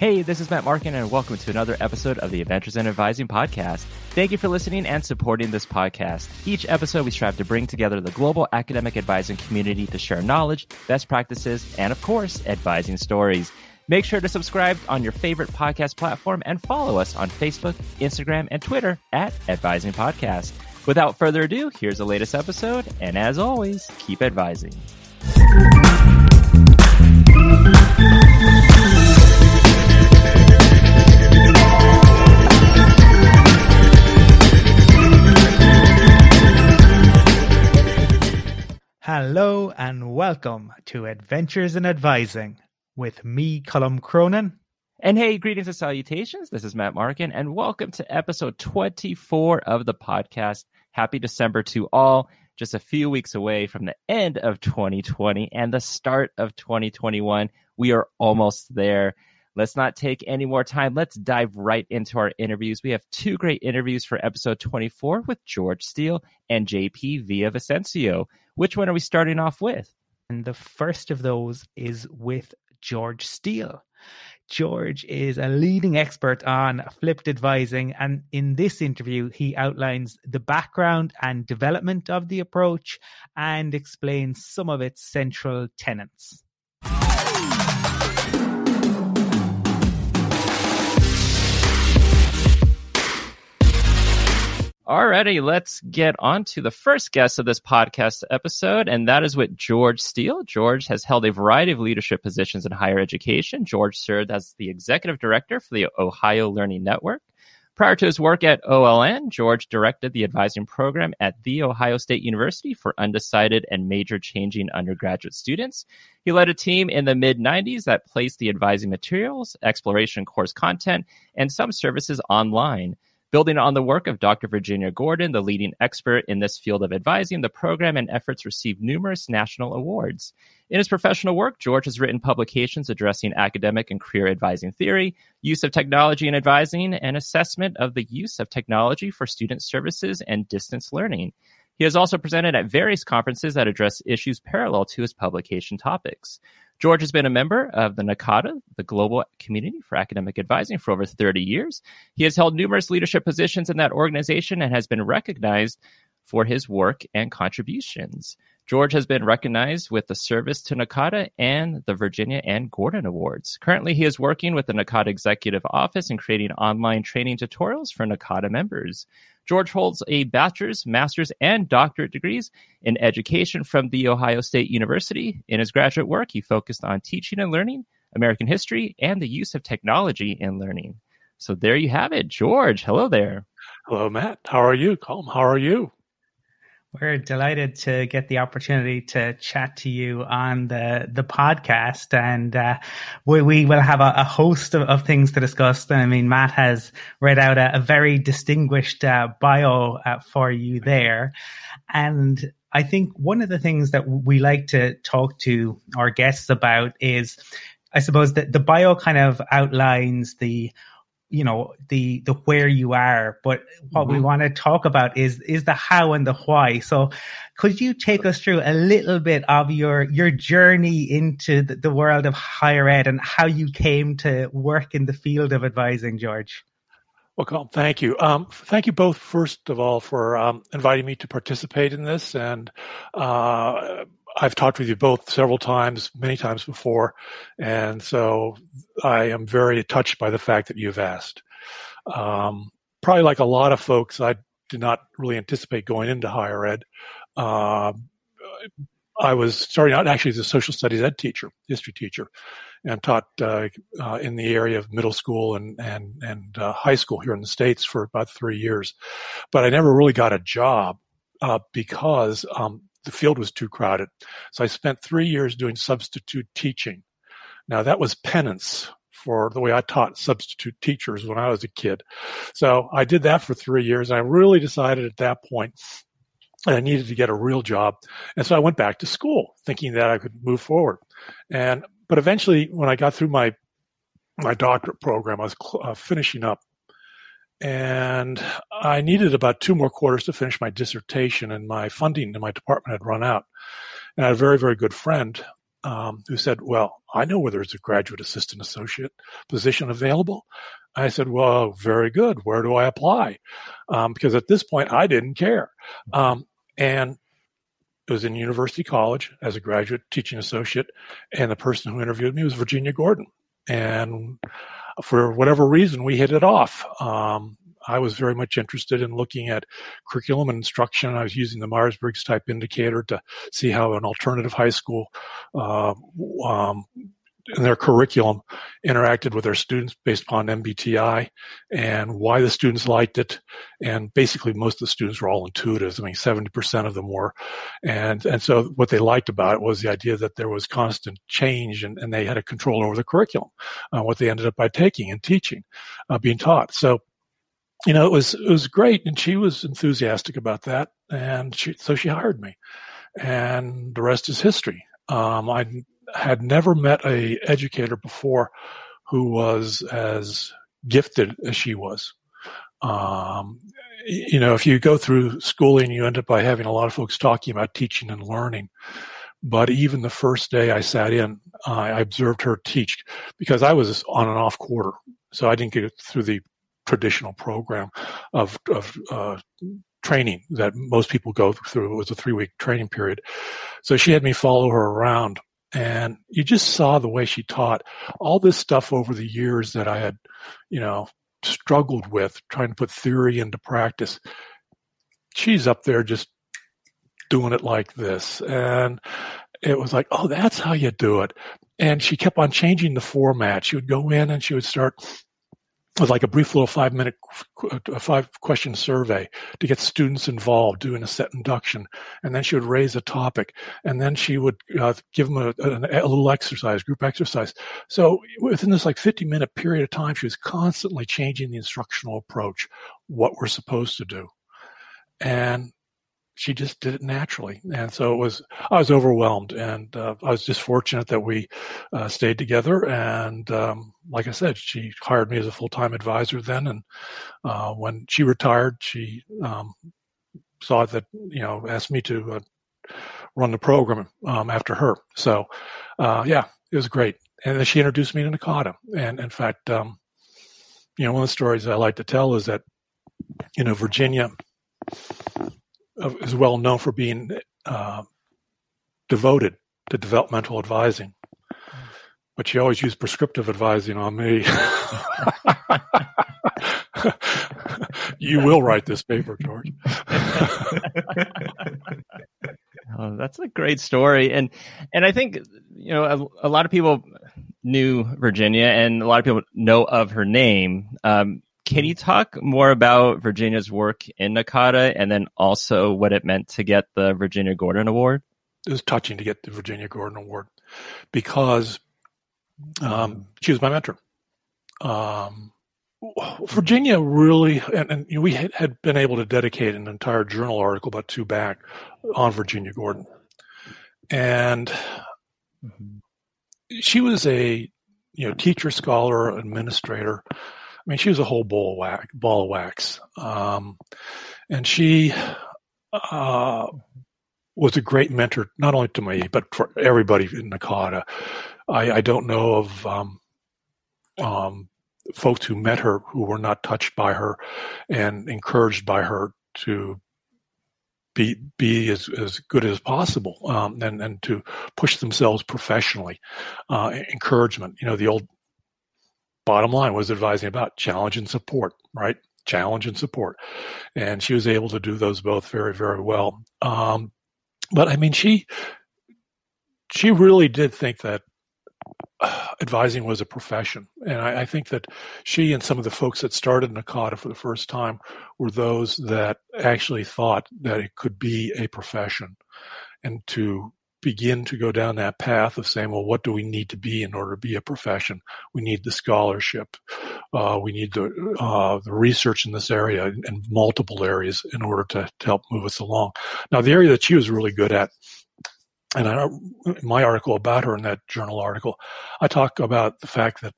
Hey, this is Matt Markin, and welcome to another episode of the Adventures in Advising podcast. Thank you for listening and supporting this podcast. Each episode, we strive to bring together the global academic advising community to share knowledge, best practices, and of course, advising stories. Make sure to subscribe on your favorite podcast platform and follow us on Facebook, Instagram, and Twitter at Advising Podcast. Without further ado, here's the latest episode, and as always, keep advising. Hello and welcome to Adventures in Advising with me, Colm Cronin. And hey, greetings and salutations. This is Matt Markin, and welcome to episode 24 of the podcast. Happy December to all. Just a few weeks away from the end of 2020 and the start of 2021. We are almost there. Let's not take any more time. Let's dive right into our interviews. We have two great interviews for episode 24 with George Steele and JP Villavicencio. Which one are we starting off with? And the first of those is with George Steele. George is a leading expert on flipped advising, and in this interview, he outlines the background and development of the approach and explains some of its central tenets. Alrighty, let's get on to the first guest of this podcast episode, and that is with George Steele. George has held a variety of leadership positions in higher education. George served as the executive director for the Ohio Learning Network. Prior to his work at OLN, George directed the advising program at The Ohio State University for undecided and major changing undergraduate students. He led a team in the mid 90s that placed the advising materials, exploration course content, and some services online. Building on the work of Dr. Virginia Gordon, the leading expert in this field of advising, the program and efforts received numerous national awards. In his professional work, George has written publications addressing academic and career advising theory, use of technology in advising, and assessment of the use of technology for student services and distance learning. He has also presented at various conferences that address issues parallel to his publication topics. George has been a member of the NACADA, the Global Community for Academic Advising, for over 30 years. He has held numerous leadership positions in that organization and has been recognized for his work and contributions. George has been recognized with the Service to NACADA and the Virginia N. Gordon Awards. Currently, he is working with the NACADA Executive Office and creating online training tutorials for NACADA members. George holds a bachelor's, master's, and doctorate degrees in education from The Ohio State University. In his graduate work, he focused on teaching and learning, American history, and the use of technology in learning. So there you have it. George, hello there. Hello, Matt. How are you? Colm. how are you? We're delighted to get the opportunity to chat to you on the the podcast, and uh, we, we will have a, a host of, of, things to discuss. I mean, Matt has read out a, a very distinguished uh, bio uh, for you there, and I think one of the things that we like to talk to our guests about is, I suppose that the bio kind of outlines the you know the the where you are but what mm-hmm. we want to talk about is is the how and the why so could you take us through a little bit of your your journey into the, the world of higher ed and how you came to work in the field of advising george well, thank you. Um, thank you both, first of all, for um, inviting me to participate in this. And uh, I've talked with you both several times, many times before, and so I am very touched by the fact that you've asked. Um, probably like a lot of folks, I did not really anticipate going into higher ed. Uh, I was starting out actually as a social studies ed teacher, history teacher, and taught uh, uh, in the area of middle school and and and uh, high school here in the states for about three years. But I never really got a job uh, because um, the field was too crowded. So I spent three years doing substitute teaching. Now that was penance for the way I taught substitute teachers when I was a kid. So I did that for three years and I really decided at that point that I needed to get a real job. And so I went back to school thinking that I could move forward. And, but eventually when I got through my, my doctorate program, I was uh, finishing up and I needed about two more quarters to finish my dissertation, and my funding in my department had run out. And I had a very, very good friend um, who said, "Well, I know where there's a graduate assistant associate position available." I said, "Well, very good. Where do I apply?" Um, because at this point, I didn't care, um, and it was in University College as a graduate teaching associate, and the person who interviewed me was Virginia Gordon, and for whatever reason, we hit it off. Um, I was very much interested in looking at curriculum and instruction. I was using the Myers Briggs type indicator to see how an alternative high school uh, um, in their curriculum interacted with their students based upon MBTI and why the students liked it. And basically, most of the students were all intuitives. I mean, 70% of them were. And, and so what they liked about it was the idea that there was constant change and, and they had a control over the curriculum, uh, what they ended up by taking and teaching, uh, being taught. So you know, it was it was great, and she was enthusiastic about that, and she, so she hired me, and the rest is history. Um, I had never met a educator before who was as gifted as she was. Um, you know, if you go through schooling, you end up by having a lot of folks talking about teaching and learning. But even the first day I sat in, I observed her teach because I was on and off quarter. So I didn't get through the traditional program of, of uh, training that most people go through. It was a three week training period. So she had me follow her around and you just saw the way she taught all this stuff over the years that I had, you know, struggled with trying to put theory into practice. She's up there just doing it like this. And it was like, oh, that's how you do it. And she kept on changing the format. She would go in and she would start with like a brief little five minute, five question survey to get students involved doing a set induction. And then she would raise a topic and then she would uh, give them a, a, a, little exercise, group exercise. So within this like 50 minute period of time, she was constantly changing the instructional approach, what we're supposed to do. And she just did it naturally. And so it was, I was overwhelmed and uh, I was just fortunate that we uh, stayed together. And um, like I said, she hired me as a full time advisor then. And uh, when she retired, she um, saw that, you know, asked me to uh, run the program um, after her. So, uh, yeah, it was great. And then she introduced me to NACADA. And in fact, um, you know, one of the stories I like to tell is that, you know, Virginia is well known for being uh, devoted to developmental advising. But she always used prescriptive advising on me. you will write this paper, George. oh, that's a great story, and and I think you know a, a, lot of people knew Virginia, and a lot of people know of her name. Um, can you talk more about Virginia's work in NACADA and then also what it meant to get the Virginia Gordon Award? It was touching to get the Virginia Gordon Award because um, she was my mentor. Um, Virginia really, and, and you know, we had, had, been able to dedicate an entire journal article about two back on Virginia Gordon. And mm-hmm. she was a, you know, teacher, scholar, administrator I mean, she was a whole ball of wax. Ball of wax. Um, and she uh, was a great mentor, not only to me, but for everybody in NACADA. I, I don't know of um, um, folks who met her who were not touched by her and encouraged by her to be be as, as good as possible um, and and to push themselves professionally. Uh, encouragement, you know, the old bottom line was advising about challenge and support, right? Challenge and support. And she was able to do those both very, very well. Um, but I mean, she, she really did think that uh, advising was a profession. And I, I, think that she and some of the folks that started NACADA for the first time were those that actually thought that it could be a profession and to begin to go down that path of saying, well, what do we need to be in order to be a profession? We need the scholarship. Uh, we need the, uh, the research in this area and multiple areas in order to, to help move us along. Now, the area that she was really good at and I, in my article about her in that journal article, I talk about the fact that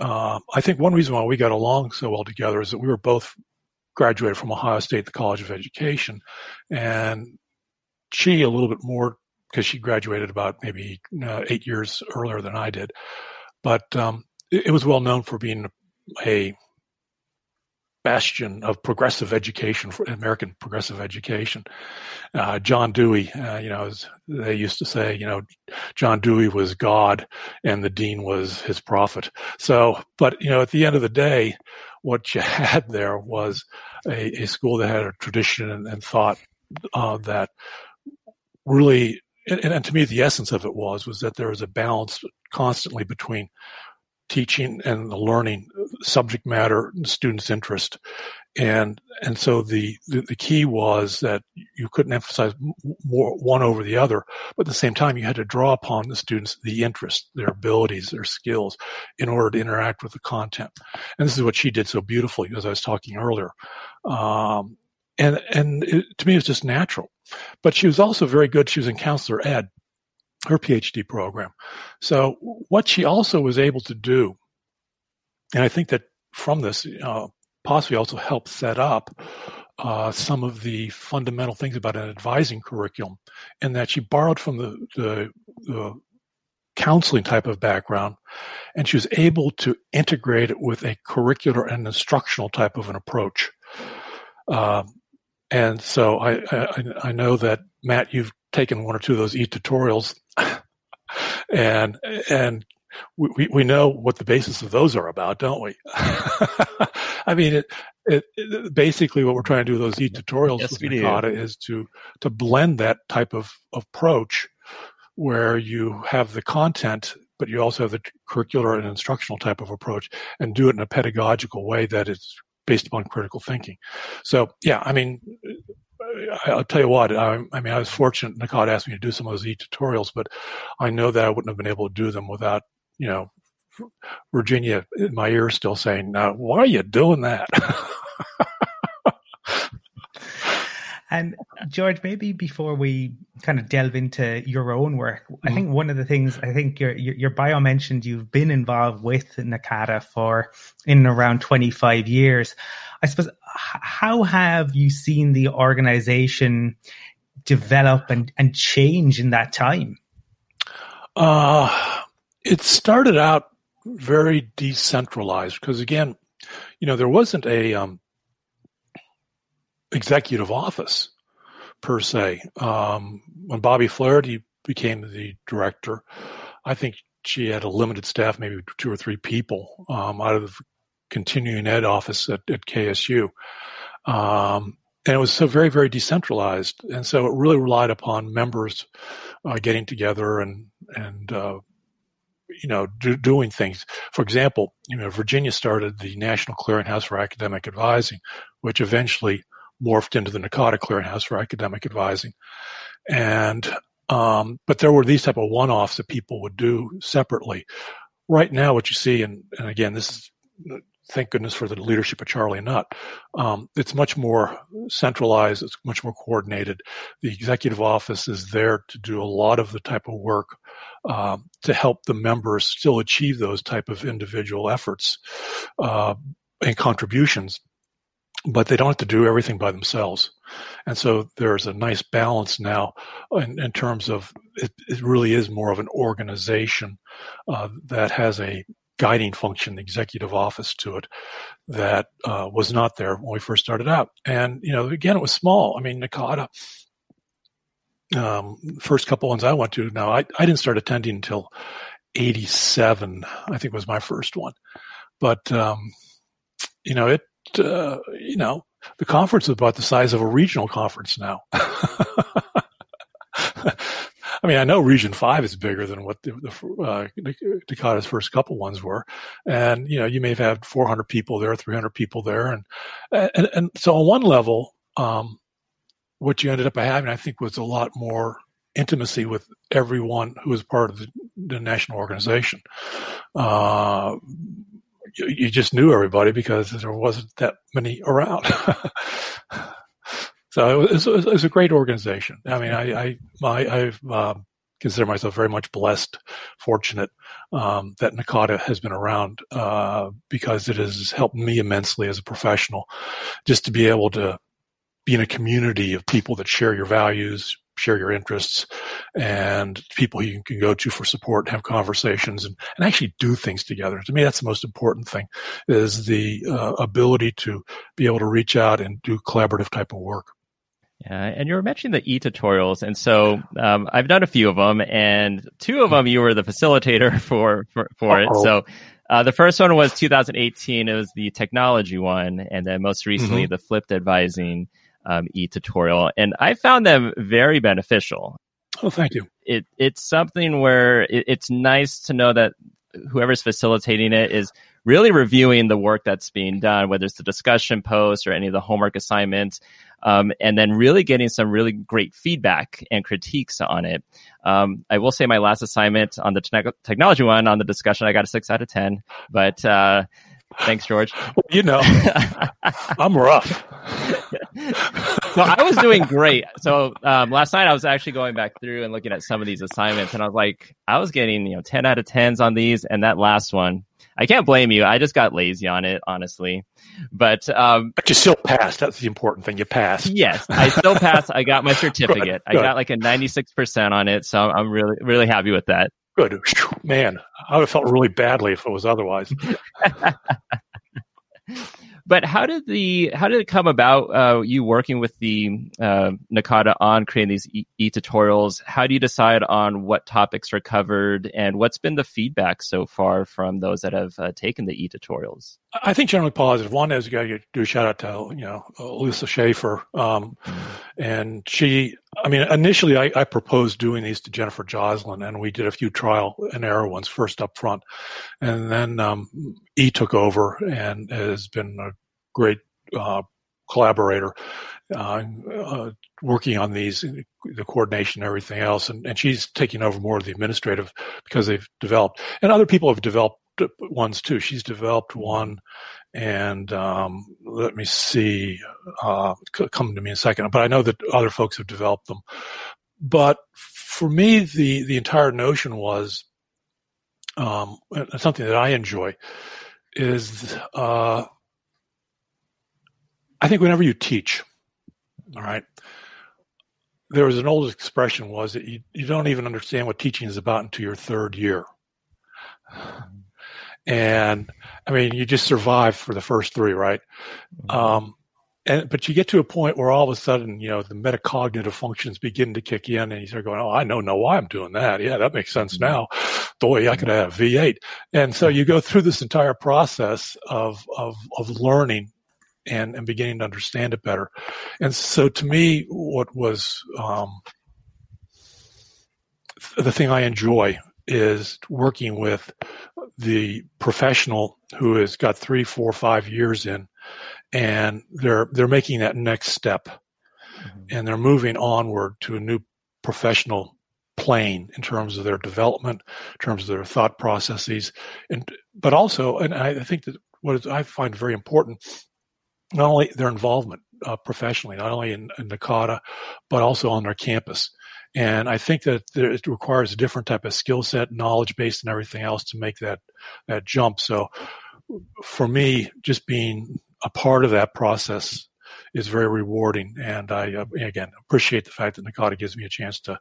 uh, I think one reason why we got along so well together is that we were both graduated from Ohio State, the College of Education, and she a little bit more because she graduated about maybe uh, eight years earlier than I did. But um, it, it was well known for being a bastion of progressive education, for American progressive education. Uh, John Dewey, uh, you know, as they used to say, you know, John Dewey was God and the dean was his prophet. So, but, you know, at the end of the day, what you had there was a, a school that had a tradition and, and thought uh, that really, and, and to me, the essence of it was, was that there was a balance constantly between teaching and the learning subject matter students' interest. And, and so the, the, the, key was that you couldn't emphasize more one over the other, but at the same time, you had to draw upon the students, the interest, their abilities, their skills in order to interact with the content. And this is what she did so beautifully, as I was talking earlier. Um, and, and it, to me, it was just natural. But she was also very good. She was in counselor ed her PhD program. So what she also was able to do, and I think that from this, uh, possibly also helped set up uh, some of the fundamental things about an advising curriculum, and that she borrowed from the, the, the counseling type of background, and she was able to integrate it with a curricular and instructional type of an approach. Uh, and so I, I, I know that Matt, you've taken one or two of those e-tutorials and and we, we know what the basis of those are about, don't we? I mean, it, it, it, basically what we're trying to do with those e-tutorials yes, with is to to blend that type of, of approach where you have the content, but you also have the curricular and instructional type of approach, and do it in a pedagogical way that is based upon critical thinking. So, yeah, I mean, I'll tell you what, I, I, mean, I was fortunate NACADA asked me to do some of those e-tutorials, but I know that I wouldn't have been able to do them without, you know, Virginia in my ear still saying, now, why are you doing that? and George, maybe before we kind of delve into your own work, I think one of the things I think your, your, your bio mentioned you've been involved with NACADA for in around 25 years. I suppose how have you seen the organization develop and, and change in that time? Uh, it started out very decentralized because again, you know, there wasn't a um, executive office per se. Um, when Bobbie Flaherty became the director, I think she had a limited staff, maybe two or three people um, out of the continuing ed office at, at KSU. Um, and it was so very, very decentralized. And so it really relied upon members uh, getting together and, and, uh, you know, do, doing things. For example, you know, Virginia started the National Clearinghouse for Academic Advising, which eventually morphed into the NACADA Clearinghouse for Academic Advising. And, um, but there were these type of one-offs that people would do separately. Right now, what you see, and, and again, this is thank goodness for the leadership of Charlie Nutt. Um, it's much more centralized. It's much more coordinated. The executive office is there to do a lot of the type of work um, to help the members still achieve those type of individual efforts uh, and contributions. But they don't have to do everything by themselves. And so there's a nice balance now in, in terms of it, it, really is more of an organization uh, that has a guiding function, executive office to it that uh, was not there when we first started out. And, you know, again, it was small. I mean, NACADA, um, first couple ones I went to, now I, I didn't start attending until 87, I think was my first one. But, um, you know, it, uh, you know, the conference is about the size of a regional conference now. I mean, I know Region Five is bigger than what the, the uh, NACADA's first couple ones were, and you know, you may have had 400 people there, 300 people there, and and, and so on one level, um, what you ended up having, I think, was a lot more intimacy with everyone who was part of the, the national organization. Uh, you, you, just knew everybody because there wasn't that many around. So it was, it was, a great organization. I mean, I, I, my, I've, uh, consider myself very much blessed, fortunate, um, that NACADA has been around, uh, because it has helped me immensely as a professional just to be able to be in a community of people that share your values, share your interests and people you can go to for support and have conversations and, and actually do things together. To me, that's the most important thing is the uh, ability to be able to reach out and do collaborative type of work. Yeah, and you were mentioning the e-tutorials, and so um, I've done a few of them, and two of them you were the facilitator for for, for it. So uh, the first one was 2018; it was the technology one, and then most recently mm-hmm. the flipped advising um, e-tutorial, and I found them very beneficial. Oh, thank you. It it's something where it, it's nice to know that whoever's facilitating it is really reviewing the work that's being done, whether it's the discussion posts or any of the homework assignments, um, and then really getting some really great feedback and critiques on it. Um, I will say my last assignment on the te- technology one on the discussion, I got a six out of 10, but, uh, Thanks, George. you know, I'm rough. so I was doing great. So um, last night I was actually going back through and looking at some of these assignments, and I was like, I was getting you know ten out of tens on these, and that last one, I can't blame you. I just got lazy on it, honestly. But um, but you still passed. That's the important thing. You passed. Yes, I still passed. I got my certificate. good, I got like a ninety six percent on it, so I'm really really happy with that. Good. Man, I would have felt really badly if it was otherwise. but how did the how did it come about? Uh, you working with the uh, NACADA on creating these e tutorials. How do you decide on what topics are covered, and what's been the feedback so far from those that have uh, taken the e tutorials? I think generally positive. One is you got to do a shout out to you know Lisa Schaefer, um, mm-hmm. and she. I mean, initially I, I, proposed doing these to Jennifer Joslin, and we did a few trial and error ones first up front, and then um, E took over and has been a great uh, collaborator. Uh, uh, working on these, the coordination, and everything else, and, and she's taking over more of the administrative because they've developed, and other people have developed ones too. She's developed one, and um, let me see, uh, come to me in a second. But I know that other folks have developed them. But for me, the the entire notion was um, something that I enjoy is uh, I think whenever you teach, all right, there was an old expression was that you, you don't even understand what teaching is about until your third year. And I mean, you just survive for the first three, right? Mm-hmm. Um, and, but you get to a point where all of a sudden, you know, the metacognitive functions begin to kick in and you start going, Oh, I know, know why I'm doing that. Yeah, that makes sense mm-hmm. now. Boy, I could have V8. And so you go through this entire process of, of, of learning and, and beginning to understand it better. And so to me, what was, um, the thing I enjoy is working with the professional who has got three, four, five years in, and they're they're making that next step, mm-hmm. and they're moving onward to a new professional plane in terms of their development, in terms of their thought processes, and but also, and I think that what I find very important, not only their involvement uh, professionally, not only in, in NACADA, but also on their campus. And I think that there, it requires a different type of skill set, knowledge base, and everything else to make that that jump. So, for me, just being a part of that process is very rewarding, and I uh, again appreciate the fact that NACADA gives me a chance to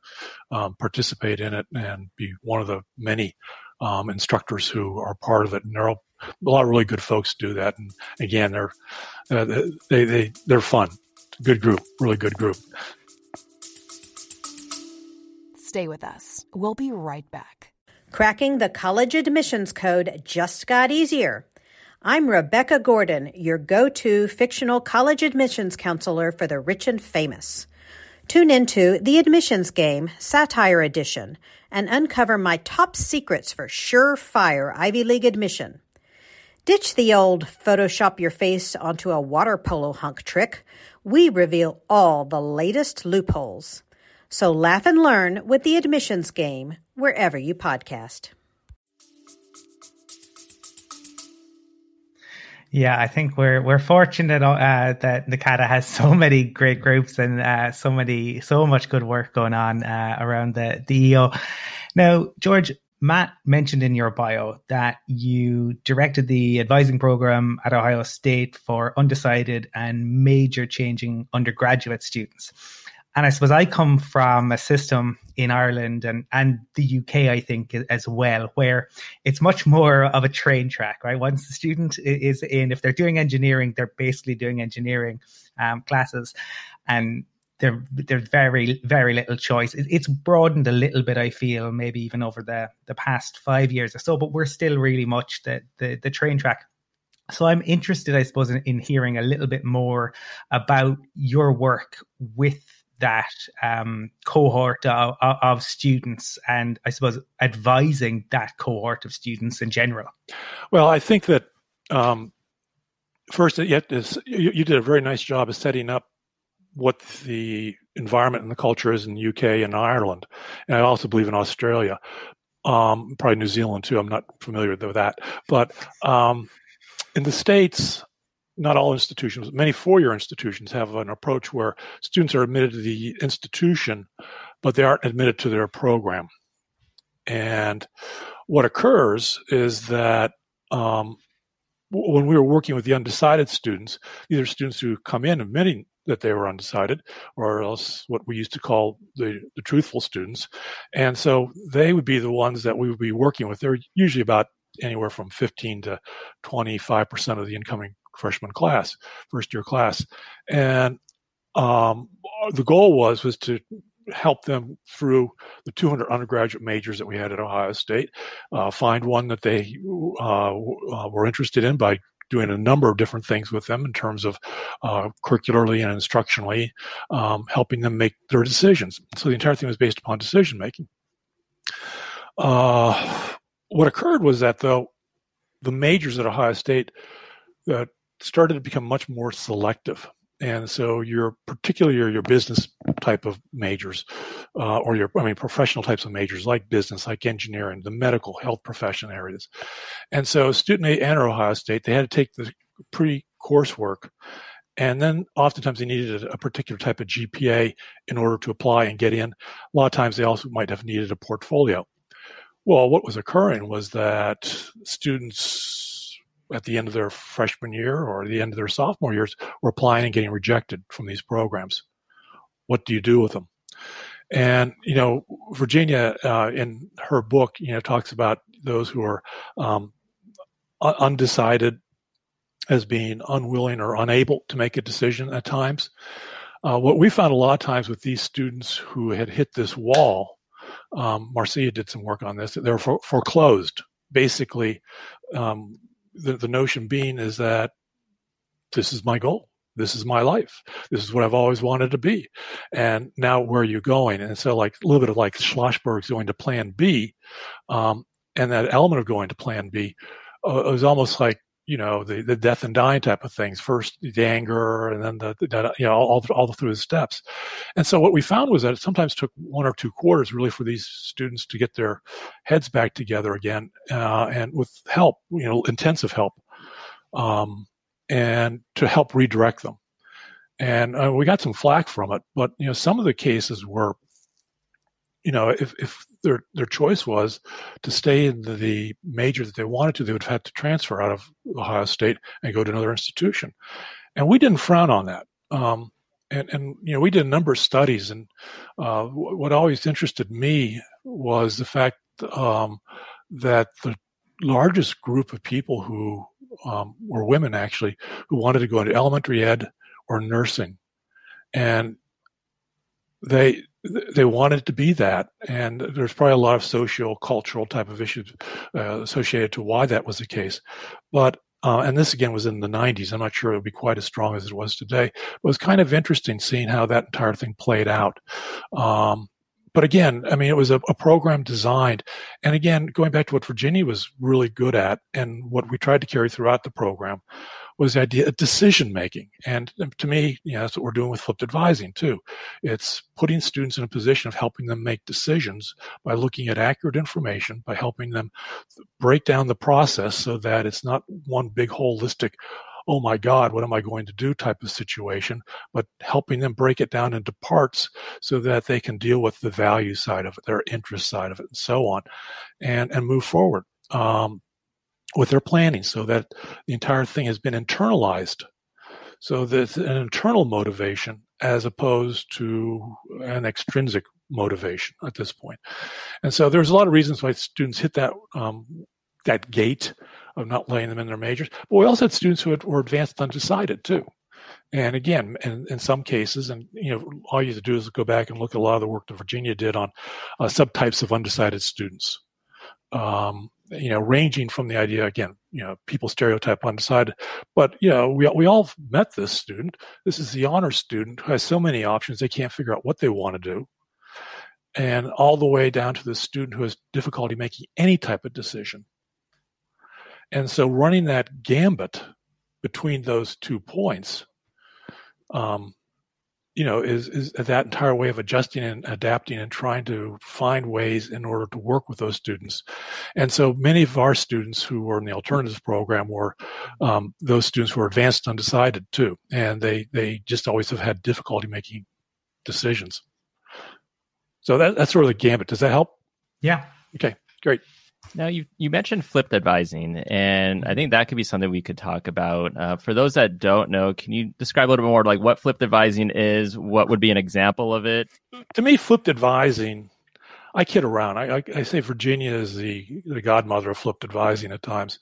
um, participate in it and be one of the many um, instructors who are part of it. And there are a lot of really good folks do that, and again, they're uh, they they they're fun, good group, really good group. Stay with us. We'll be right back. Cracking the college admissions code just got easier. I'm Rebecca Gordon, your go to fictional college admissions counselor for the rich and famous. Tune into The Admissions Game, Satire Edition, and uncover my top secrets for surefire Ivy League admission. Ditch the old Photoshop your face onto a water polo hunk trick. We reveal all the latest loopholes. So laugh and learn with the admissions game wherever you podcast. Yeah, I think we're we're fortunate uh, that NACADA has so many great groups and uh, so many so much good work going on uh, around the the EO. Now, George, Matt mentioned in your bio that you directed the advising program at Ohio State for undecided and major changing undergraduate students. And I suppose I come from a system in Ireland and, and the UK, I think, as well, where it's much more of a train track, right? Once the student is in, if they're doing engineering, they're basically doing engineering um, classes. And there, there's very, very little choice. It, it's broadened a little bit, I feel, maybe even over the, the past five years or so, but we're still really much the, the, the train track. So I'm interested, I suppose, in, in hearing a little bit more about your work with that um, cohort of, of, students and I suppose advising that cohort of students in general? Well, I think that um, first, yet is, you, you, did a very nice job of setting up what the environment and the culture is in the UK and Ireland, and I also believe in Australia, um, probably New Zealand too. I'm not familiar with that, but um, in the states, not all institutions, many four-year institutions have an approach where students are admitted to the institution, but they aren't admitted to their program. And what occurs is that um, when we were working with the undecided students, these are students who come in admitting that they were undecided, or else what we used to call the, the truthful students. And so they would be the ones that we would be working with. They're usually about anywhere from 15 to 25% of the incoming freshman class, first year class. And um, the goal was was to help them through the 200 undergraduate majors that we had at Ohio State, uh, find one that they uh, uh, were interested in by doing a number of different things with them in terms of uh, curricularly and instructionally, um, helping them make their decisions. So the entire thing was based upon decision making. Uh, what occurred was that though the majors at Ohio State that started to become much more selective. And so your particularly your, business type of majors, uh, or your I mean professional types of majors like business, like engineering, the medical health profession areas. And so student A enter Ohio State, they had to take the pre coursework and then oftentimes they needed a, particular type of GPA in order to apply and get in. A lot of times they also might have needed a portfolio. Well, what was occurring was that students at the end of their freshman year or the end of their sophomore years were applying and getting rejected from these programs. What do you do with them? And you know, Virginia uh, in her book, you know, talks about those who are um, undecided as being unwilling or unable to make a decision at times. Uh, what we found a lot of times with these students who had hit this wall, um, Marcia did some work on this. They were for, foreclosed. Basically, um, the, the notion being is that this is my goal. This is my life. This is what I've always wanted to be. And now where are you going? And so like a little bit of like Schlossberg's going to plan B. Um, and that element of going to plan B uh, was almost like you know the the death and dying type of things. First the anger, and then the, the you know all all, through the steps. And so what we found was that it sometimes took one or two quarters really for these students to get their heads back together again, uh, and with help, you know, intensive help, um, and to help redirect them. And uh, we got some flack from it, but you know some of the cases were you know, if, if their their choice was to stay in the, the, major that they wanted to, they would have had to transfer out of Ohio State and go to another institution. And we didn't frown on that. Um, and, and you know, we did a number of studies, and uh, what always interested me was the fact um, that the largest group of people who um, were women actually who wanted to go into elementary ed or nursing, and they they wanted to be that, and there's probably a lot of social, cultural type of issues uh, associated to why that was the case. But uh, and this again was in the 90s. I'm not sure it would be quite as strong as it was today. It was kind of interesting seeing how that entire thing played out. Um, but again, I mean, it was a, a, program designed, and again, going back to what Virginia was really good at, and what we tried to carry throughout the program, was the idea of decision making. And to me, you know, that's what we're doing with flipped advising too. It's putting students in a position of helping them make decisions by looking at accurate information, by helping them break down the process so that it's not one big holistic oh my God, what am I going to do type of situation, but helping them break it down into parts so that they can deal with the value side of it, their interest side of it, and so on, and, and move forward. Um, with their planning so that the entire thing has been internalized. So there's an internal motivation as opposed to an extrinsic motivation at this point. And so there's a lot of reasons why students hit that um, that gate of not laying them in their majors. But we also had students who had, were advanced undecided too. And again, in, in some cases, and you know, all you have to do is go back and look at a lot of the work that Virginia did on uh, subtypes of undecided students. Um, you know, ranging from the idea again, you know, people stereotype one side, but you know, we we all met this student. This is the honor student who has so many options they can't figure out what they want to do, and all the way down to the student who has difficulty making any type of decision. And so, running that gambit between those two points um, you know, is, is that entire way of adjusting and adapting and trying to find ways in order to work with those students. And so many of our students who were in the alternatives program were um, those students who were advanced undecided too. And they, they just always have had difficulty making decisions. So that, that's sort of the gambit. Does that help? Yeah. Okay, great. Now you you mentioned flipped advising, and I think that could be something we could talk about. Uh, for those that don't know, can you describe a little bit more like what flipped advising is? What would be an example of it? To me, flipped advising, I kid around. I, I, I say Virginia is the the godmother of flipped advising at times,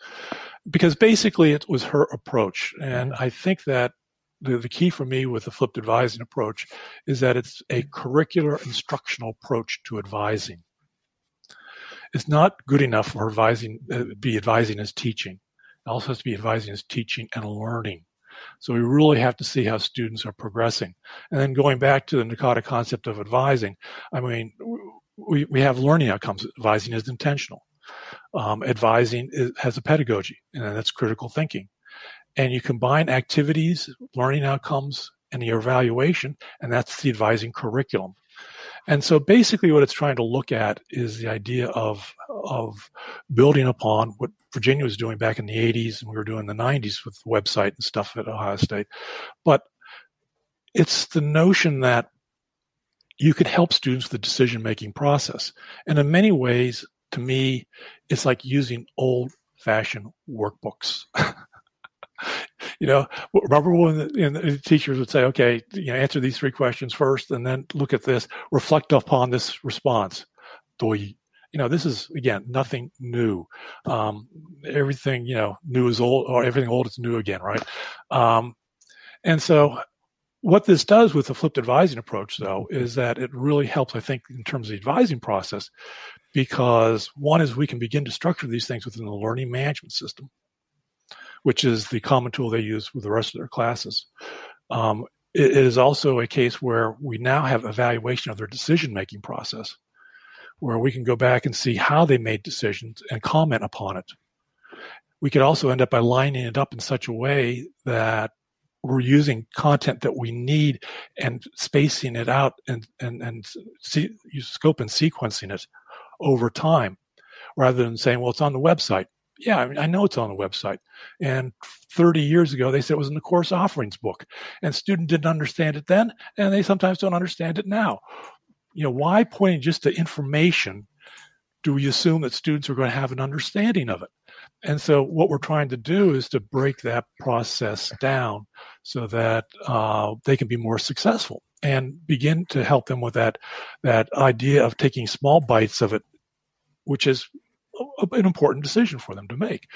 because basically it was her approach, and I think that the, the key for me with the flipped advising approach is that it's a curricular instructional approach to advising it's not good enough for advising, uh, be advising as teaching. It also has to be advising as teaching and learning. So we really have to see how students are progressing. And then going back to the NACADA concept of advising, I mean, we, we have learning outcomes. Advising is intentional. Um, advising is, has a pedagogy, and that's critical thinking. And you combine activities, learning outcomes, and your evaluation, and that's the advising curriculum. And so basically what it's trying to look at is the idea of, of building upon what Virginia was doing back in the 80s and we were doing in the 90s with the website and stuff at Ohio State. But it's the notion that you could help students with the decision making process. And in many ways, to me, it's like using old fashioned workbooks. you know, remember when the, the, teachers would say, okay, you know, answer these three questions first and then look at this, reflect upon this response. Do you know, this is again nothing new. Um, everything you know, new is old, or everything old is new again, right? Um, and so, what this does with the flipped advising approach, though, is that it really helps, I think, in terms of the advising process, because one is we can begin to structure these things within the learning management system which is the common tool they use with the rest of their classes. Um, it, it is also a case where we now have evaluation of their decision making process, where we can go back and see how they made decisions and comment upon it. We could also end up by lining it up in such a way that we're using content that we need and spacing it out and and and see, scope and sequencing it over time rather than saying well it's on the website yeah, I, mean, I know it's on the website. And 30 years ago, they said it was in the course offerings book. And student didn't understand it then, and they sometimes don't understand it now. You know, why pointing just to information do we assume that students are going to have an understanding of it? And so, what we're trying to do is to break that process down so that uh, they can be more successful and begin to help them with that that idea of taking small bites of it, which is an important decision for them to make.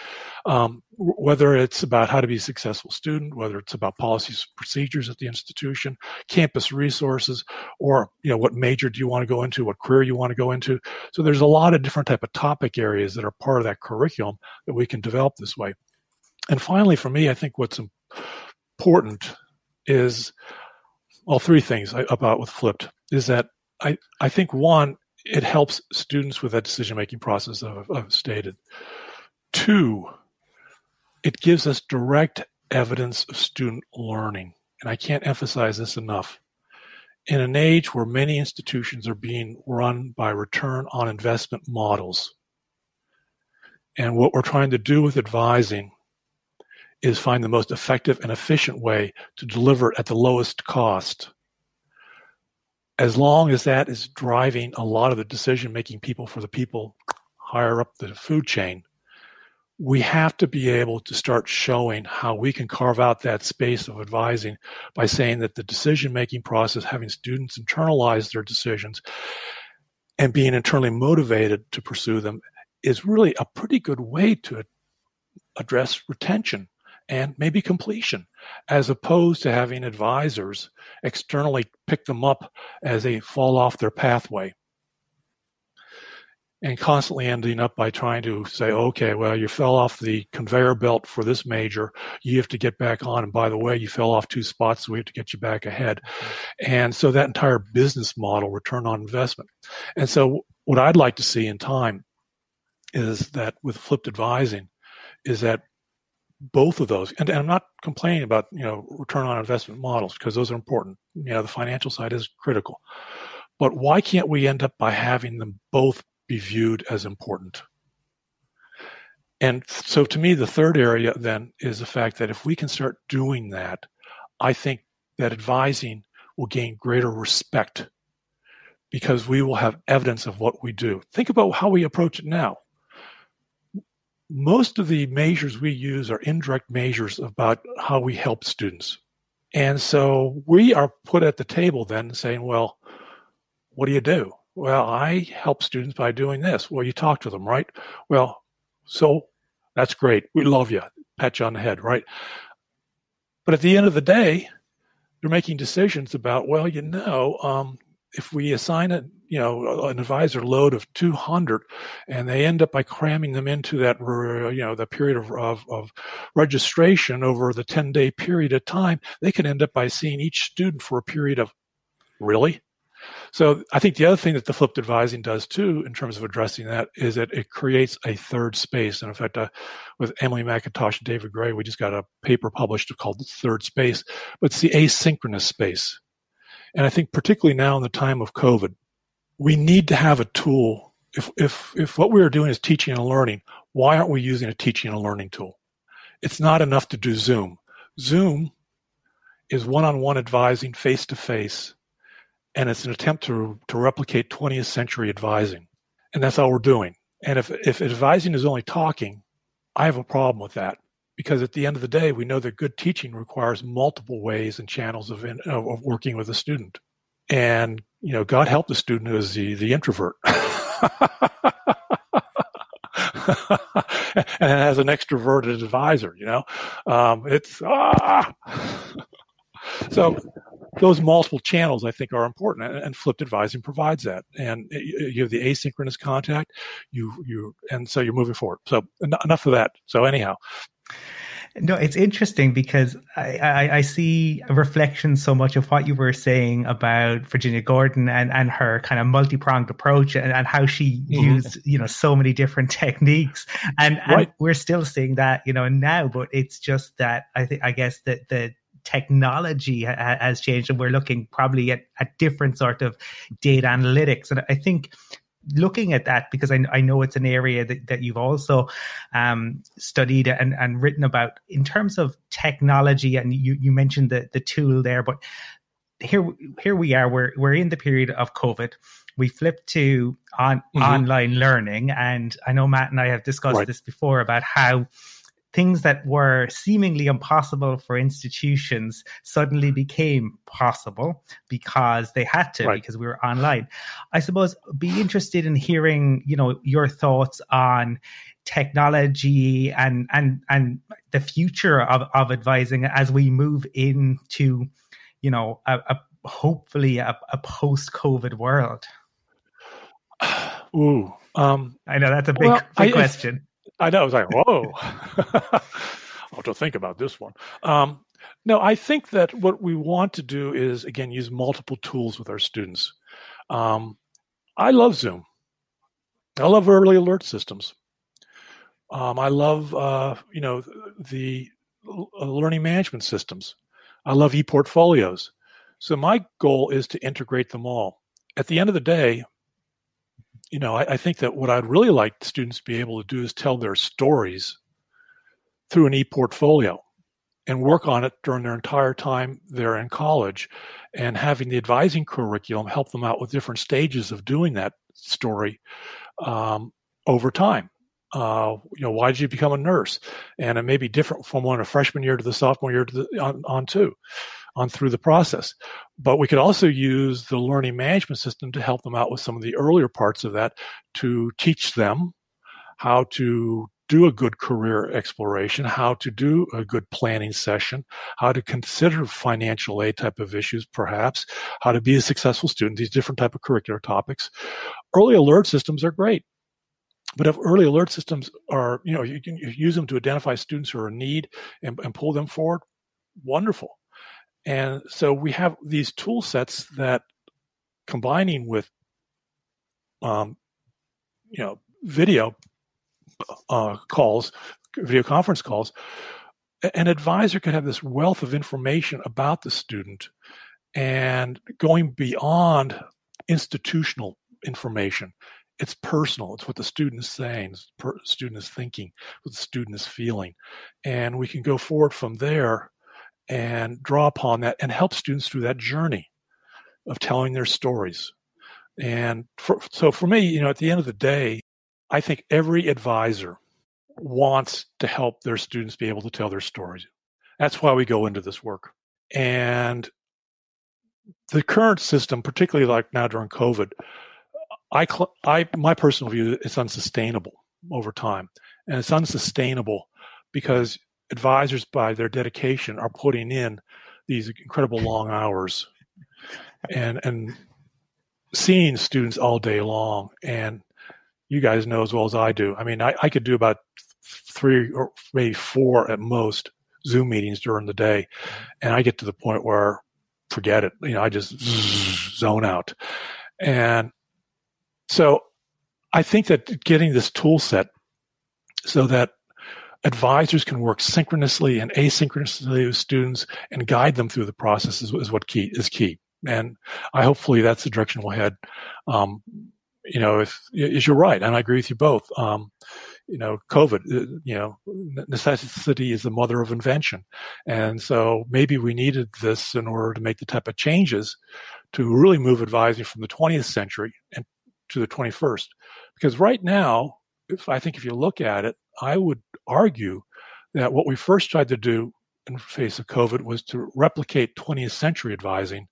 Um, whether it's about how to be a successful student, whether it's about policies, procedures at the institution, campus resources, or you know what major do you want to go into, what career you want to go into. So there's a lot of different type of topic areas that are part of that curriculum that we can develop this way. And finally, for me, I think what's important is all three things I, about with flipped is that I, I think one it helps students with that decision making process I've, I've stated. Two, it gives us direct evidence of student learning. And I can't emphasize this enough. In an age where many institutions are being run by return on investment models, and what we're trying to do with advising is find the most effective and efficient way to deliver at the lowest cost as long as that is driving a lot of the decision making people for the people higher up the food chain, we have to be able to start showing how we can carve out that space of advising by saying that the decision making process, having students internalize their decisions and being internally motivated to pursue them, is really a pretty good way to address retention and maybe completion, as opposed to having advisors externally pick them up as they fall off their pathway and constantly ending up by trying to say, okay, well, you fell off the conveyor belt for this major. You have to get back on. And by the way, you fell off two spots, so we have to get you back ahead. And so that entire business model, return on investment. And so what I'd like to see in time is that with flipped advising, is that both of those, and, and I'm not complaining about, you know, return on investment models because those are important. You know, the financial side is critical. But why can't we end up by having them both be viewed as important. And so to me, the third area then is the fact that if we can start doing that, I think that advising will gain greater respect because we will have evidence of what we do. Think about how we approach it now. Most of the measures we use are indirect measures about how we help students. And so we are put at the table then saying, well, what do you do? Well, I help students by doing this. Well, you talk to them, right? Well, so that's great. We love you. Pat you on the head, right? But at the end of the day, they're making decisions about, well, you know, um, if we assign a you know an advisor load of 200 and they end up by cramming them into that you know the period of, of, of registration over the 10 day period of time they can end up by seeing each student for a period of really so I think the other thing that the flipped advising does too, in terms of addressing that, is that it creates a third space. And in fact, uh, with Emily McIntosh and David Gray, we just got a paper published called Third Space, but it's the asynchronous space. And I think particularly now in the time of COVID, we need to have a tool. If, if, if what we are doing is teaching and learning, why aren't we using a teaching and learning tool? It's not enough to do Zoom. Zoom is one-on-one advising face to face and it's an attempt to, to replicate 20th century advising. And that's all we're doing. And if, if advising is only talking, I have a problem with that because at the end of the day, we know that good teaching requires multiple ways and channels of, in, of working with a student. And, you know, God help the student who is the, the introvert. and has an extroverted advisor, you know, um, it's, ah! so those multiple channels I think are important, and, flipped advising provides that. And you have the asynchronous contact, you you, and so you're moving forward. So enough of that. So anyhow. No, it's interesting because I, I, I, see a reflection so much of what you were saying about Virginia Gordon and, and her kind of multi pronged approach and, and how she mm-hmm. used, you know, so many different techniques. And, right. and we're still seeing that, you know, now, but it's just that I think, I guess that the technology ha- has changed and we're looking probably at a different sort of data analytics. And I think looking at that because I, I know it's an area that, that you've also um, studied and, and written about in terms of technology and you, you mentioned the, the tool there but here here we are we're, we're in the period of covid we flipped to on mm-hmm. online learning and i know matt and i have discussed right. this before about how things that were seemingly impossible for institutions suddenly became possible because they had to right. because we were online. I suppose be interested in hearing you know your thoughts on technology and and and the future of, of advising as we move into you know a, a hopefully a, a post-covid world. Ooh um, i know that's a big, well, big I, question I know. I was like, whoa. I'll have to think about this one. Um, no, I think that what we want to do is, again, use multiple tools with our students. Um, I love Zoom. I love early alert systems. Um, I love, uh, you know, the learning management systems. I love e-portfolios. So my goal is to integrate them all. At the end of the day, you know, I, I, think that what I'd really like students to be able to do is tell their stories through an e-portfolio and work on it during their entire time they're in college and having the advising curriculum help them out with different stages of doing that story um, over time. uh, you know, why did you become a nurse? And it may be different from one a freshman year to the sophomore year to the, on, on to, on through the process. But we could also use the learning management system to help them out with some of the earlier parts of that to teach them how to do a good career exploration, how to do a good planning session, how to consider financial aid type of issues, perhaps, how to be a successful student, these different type of curricular topics. Early alert systems are great. But if early alert systems are, you know, you can use them to identify students who are in need and, and pull them forward, wonderful. And so we have these tool sets that combining with, um, you know, video uh, calls, video conference calls, an advisor could have this wealth of information about the student and going beyond institutional information it's personal. It's what the student is saying, student is thinking, what the student is feeling. And we can go forward from there and draw upon that and help students through that journey of telling their stories. And for, so for me, you know, at the end of the day, I think every advisor wants to help their students be able to tell their stories. That's why we go into this work. And the current system, particularly like now during COVID, I, I, my personal view, it's unsustainable over time, and it's unsustainable because advisors, by their dedication, are putting in these incredible long hours, and and seeing students all day long. And you guys know as well as I do. I mean, I, I could do about three or maybe four at most Zoom meetings during the day, and I get to the point where forget it. You know, I just zone out, and so I think that getting this tool set so that advisors can work synchronously and asynchronously with students and guide them through the process is, is what key is key. And I hopefully that's the direction we'll head. Um, you know, if, is you're right, and I agree with you both. Um, you know, COVID, uh, you know, necessity is the mother of invention. And so maybe we needed this in order to make the type of changes to really move advising from the 20th century and to the 21st. Because right now, if I think if you look at it, I would argue that what we first tried to do in the face of COVID was to replicate 20th century advising.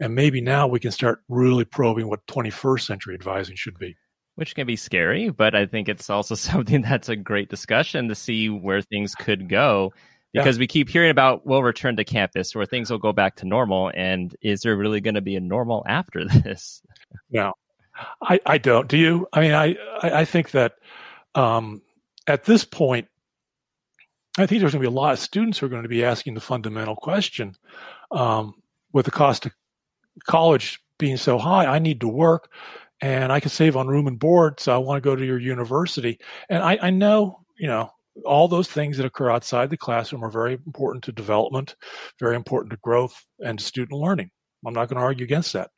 And maybe now we can start really probing what 21st century advising should be. Which can be scary, but I think it's also something that's a great discussion to see where things could go because yeah. we keep hearing about we'll return to campus or things will go back to normal. And is there really going to be a normal after this? No, I, I don't. Do you? I mean, I, I think that um, at this point, I think there's going to be a lot of students who are going to be asking the fundamental question um, with the cost of college being so high, I need to work and I can save on room and board, so I want to go to your university. And I, I know, you know, all those things that occur outside the classroom are very important to development, very important to growth and to student learning. I'm not going to argue against that.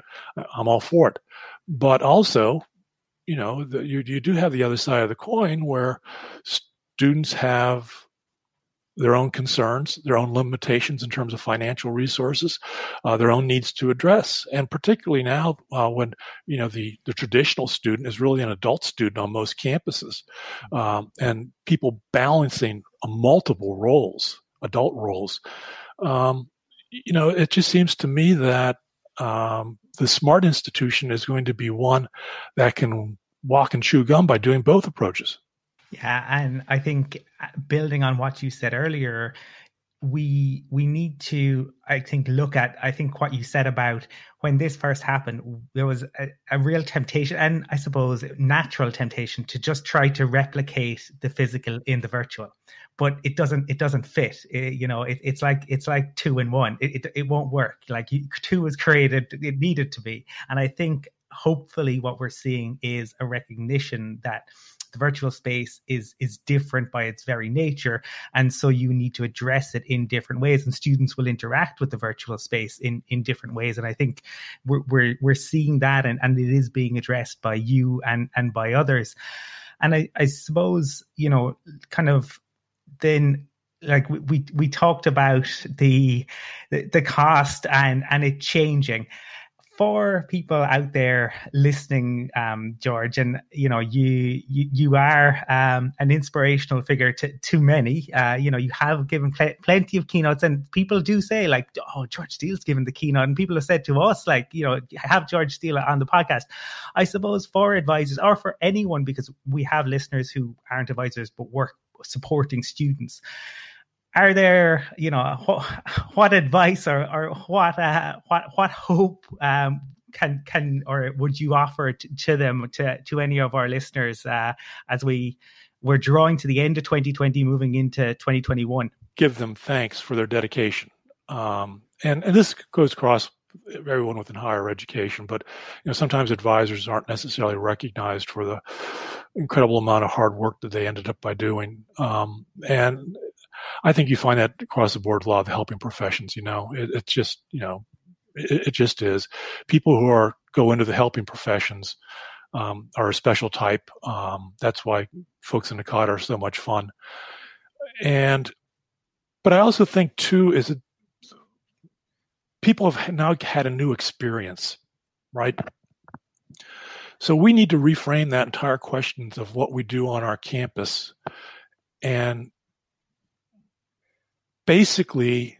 I'm all for it. But also, you know, the, you, you do have the other side of the coin where students have their own concerns, their own limitations in terms of financial resources, uh, their own needs to address, and particularly now uh, when you know the the traditional student is really an adult student on most campuses, um, and people balancing multiple roles, adult roles. Um, you know, it just seems to me that um, the smart institution is going to be one that can walk and chew gum by doing both approaches. Yeah, and I think uh, building on what you said earlier, we we need to i think look at i think what you said about when this first happened there was a, a, real temptation and i suppose natural temptation to just try to replicate the physical in the virtual. But it doesn't it doesn't fit. It, you know it, it's like it's like two in one. It, it, it won't work. Like two was created it needed to be. And i think hopefully what we're seeing is a recognition that the virtual space is is different by its very nature. And so you need to address it in different ways and students will interact with the virtual space in in different ways. And i think we're we're, we're seeing that and, and it is being addressed by you and and by others. And i i suppose you know kind of then like we, we we talked about the the cost and and it changing for people out there listening, um, George, and you know, you you, you are um, an inspirational figure to, to many. Uh, you know, you have given pl- plenty of keynotes, and people do say like, "Oh, George Steele's given the keynote," and people have said to us like, you know, have George Steele on the podcast. I suppose for advisors or for anyone, because we have listeners who aren't advisors but work supporting students are there you know what, what advice or, or what uh, what what hope um, can can or would you offer to, to them to to any of our listeners uh, as we we're drawing to the end of 2020 moving into 2021 give them thanks for their dedication. Um, and and this goes across everyone within higher education but you know sometimes advisors aren't necessarily recognized for the incredible amount of hard work that they ended up by doing. Um, and I think you find that across the board, a lot of the helping professions. You know, it, it's just you know, it, it, just is. People who are go into the helping professions um, are a special type. Um, that's why folks in the COD are so much fun. And, but I also think too is that people have now had a new experience, right? So we need to reframe that entire questions of what we do on our campus and basically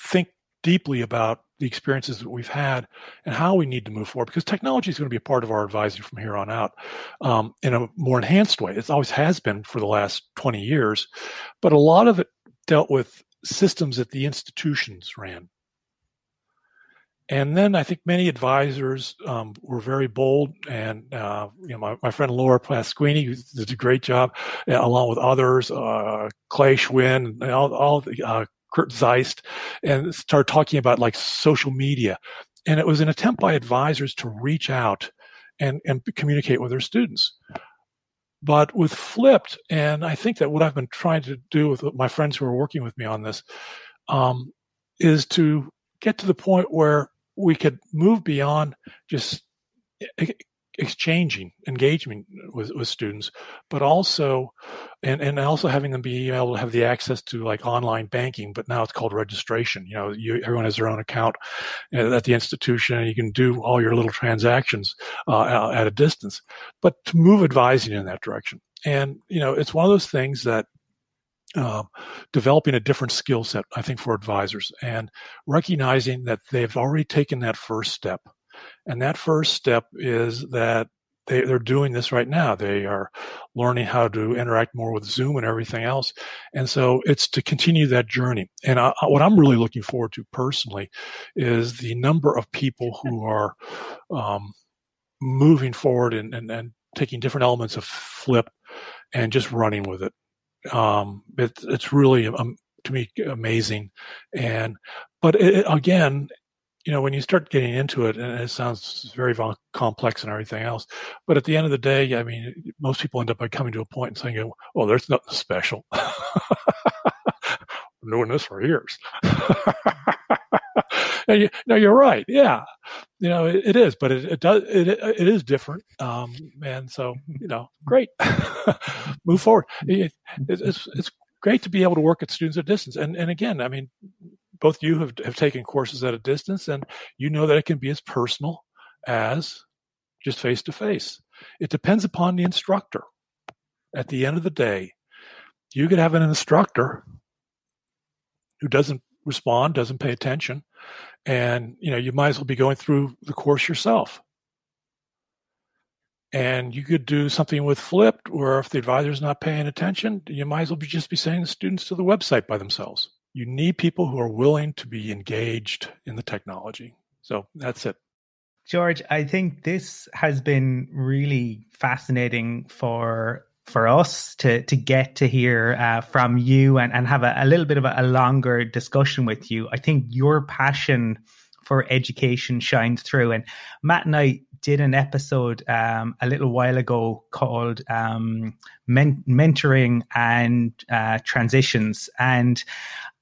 think deeply about the experiences that we've had and how we need to move forward because technology is going to be a part of our advising from here on out um, in a more enhanced way. It always has been for the last 20 years, but a lot of it dealt with systems that the institutions ran. And then I think many advisors um, were very bold, and uh, you know my, my friend Laura Pasquini did a great job, uh, along with others, uh, Clay Schwinn, and all, all the, uh, Kurt Zeist, and started talking about like social media, and it was an attempt by advisors to reach out and and communicate with their students. But with flipped, and I think that what I've been trying to do with my friends who are working with me on this um, is to get to the point where we could move beyond just exchanging engagement with, with students but also and, and also having them be able to have the access to like online banking but now it's called registration. You know you, everyone has their own account at the institution and you can do all your little transactions uh, at a distance. But to move advising in that direction. And you know it's one of those things that um, developing a different skill set, I think, for advisors and recognizing that they've already taken that first step. And that first step is that they, are doing this right now. They are learning how to interact more with Zoom and everything else. And so it's to continue that journey. And I, what I'm really looking forward to personally is the number of people who are um, moving forward and, and, and taking different elements of flip and just running with it. Um, it, it's really um, to me amazing, and but it, again, you know, when you start getting into it, and it sounds very complex and everything else, but at the end of the day, I mean, most people end up by coming to a point and saying, "Oh, there's nothing special." I'm doing this for years. and you, no, you're right. Yeah, you know, it, it is, but it, it, does it it is different. Um, and so you know, great, move forward. It, it's it's great to be able to work at students at distance. And and again, I mean, both you have have taken courses at a distance, and you know that it can be as personal as just face to face. It depends upon the instructor. At the end of the day, you could have an instructor who doesn't respond, doesn't pay attention, and you know you might as well be going through the course yourself. And you could do something with flipped, where if the advisor is not paying attention, you might as well be just be sending the students to the website by themselves. You need people who are willing to be engaged in the technology. So that's it. George, I think this has been really fascinating for for us to to get to hear uh, from you and, and have a, a little bit of a, a, longer discussion with you. I think your passion for education shines through. And Matt and I did an episode um, a little while ago called um, Men- Mentoring and uh, Transitions. And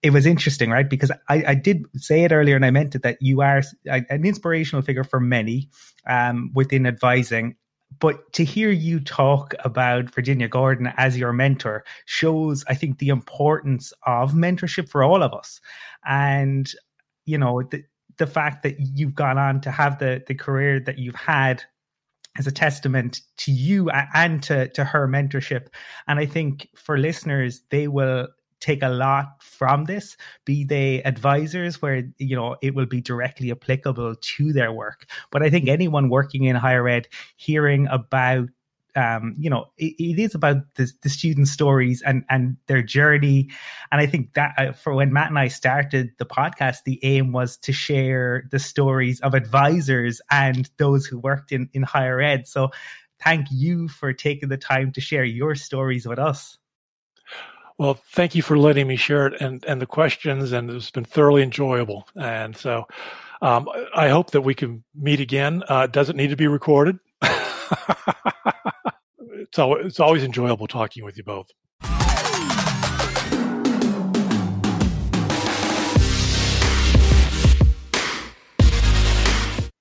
it was interesting, right? Because I, I, did say it earlier and I meant it that you are an inspirational figure for many um, within advising but to hear you talk about Virginia Gordon as your mentor shows, I think, the importance of mentorship for all of us. And, you know, the, the fact that you've gone on to have the the career that you've had as a testament to you and to to her mentorship. And I think for listeners, they will take a lot from this be they advisors where you know it will be directly applicable to their work but i think anyone working in higher ed hearing about um, you know, it, it is about the, the student stories and and their journey. And I think that uh, for when Matt and I started the podcast, the aim was to share the stories of advisors and those who worked in in higher ed. So, thank you for taking the time to share your stories with us. Well, thank you for letting me share it and, and the questions, and it's been thoroughly enjoyable. And so um, I hope that we can meet again. Uh, does it need to be recorded? it's, it's always enjoyable talking with you both.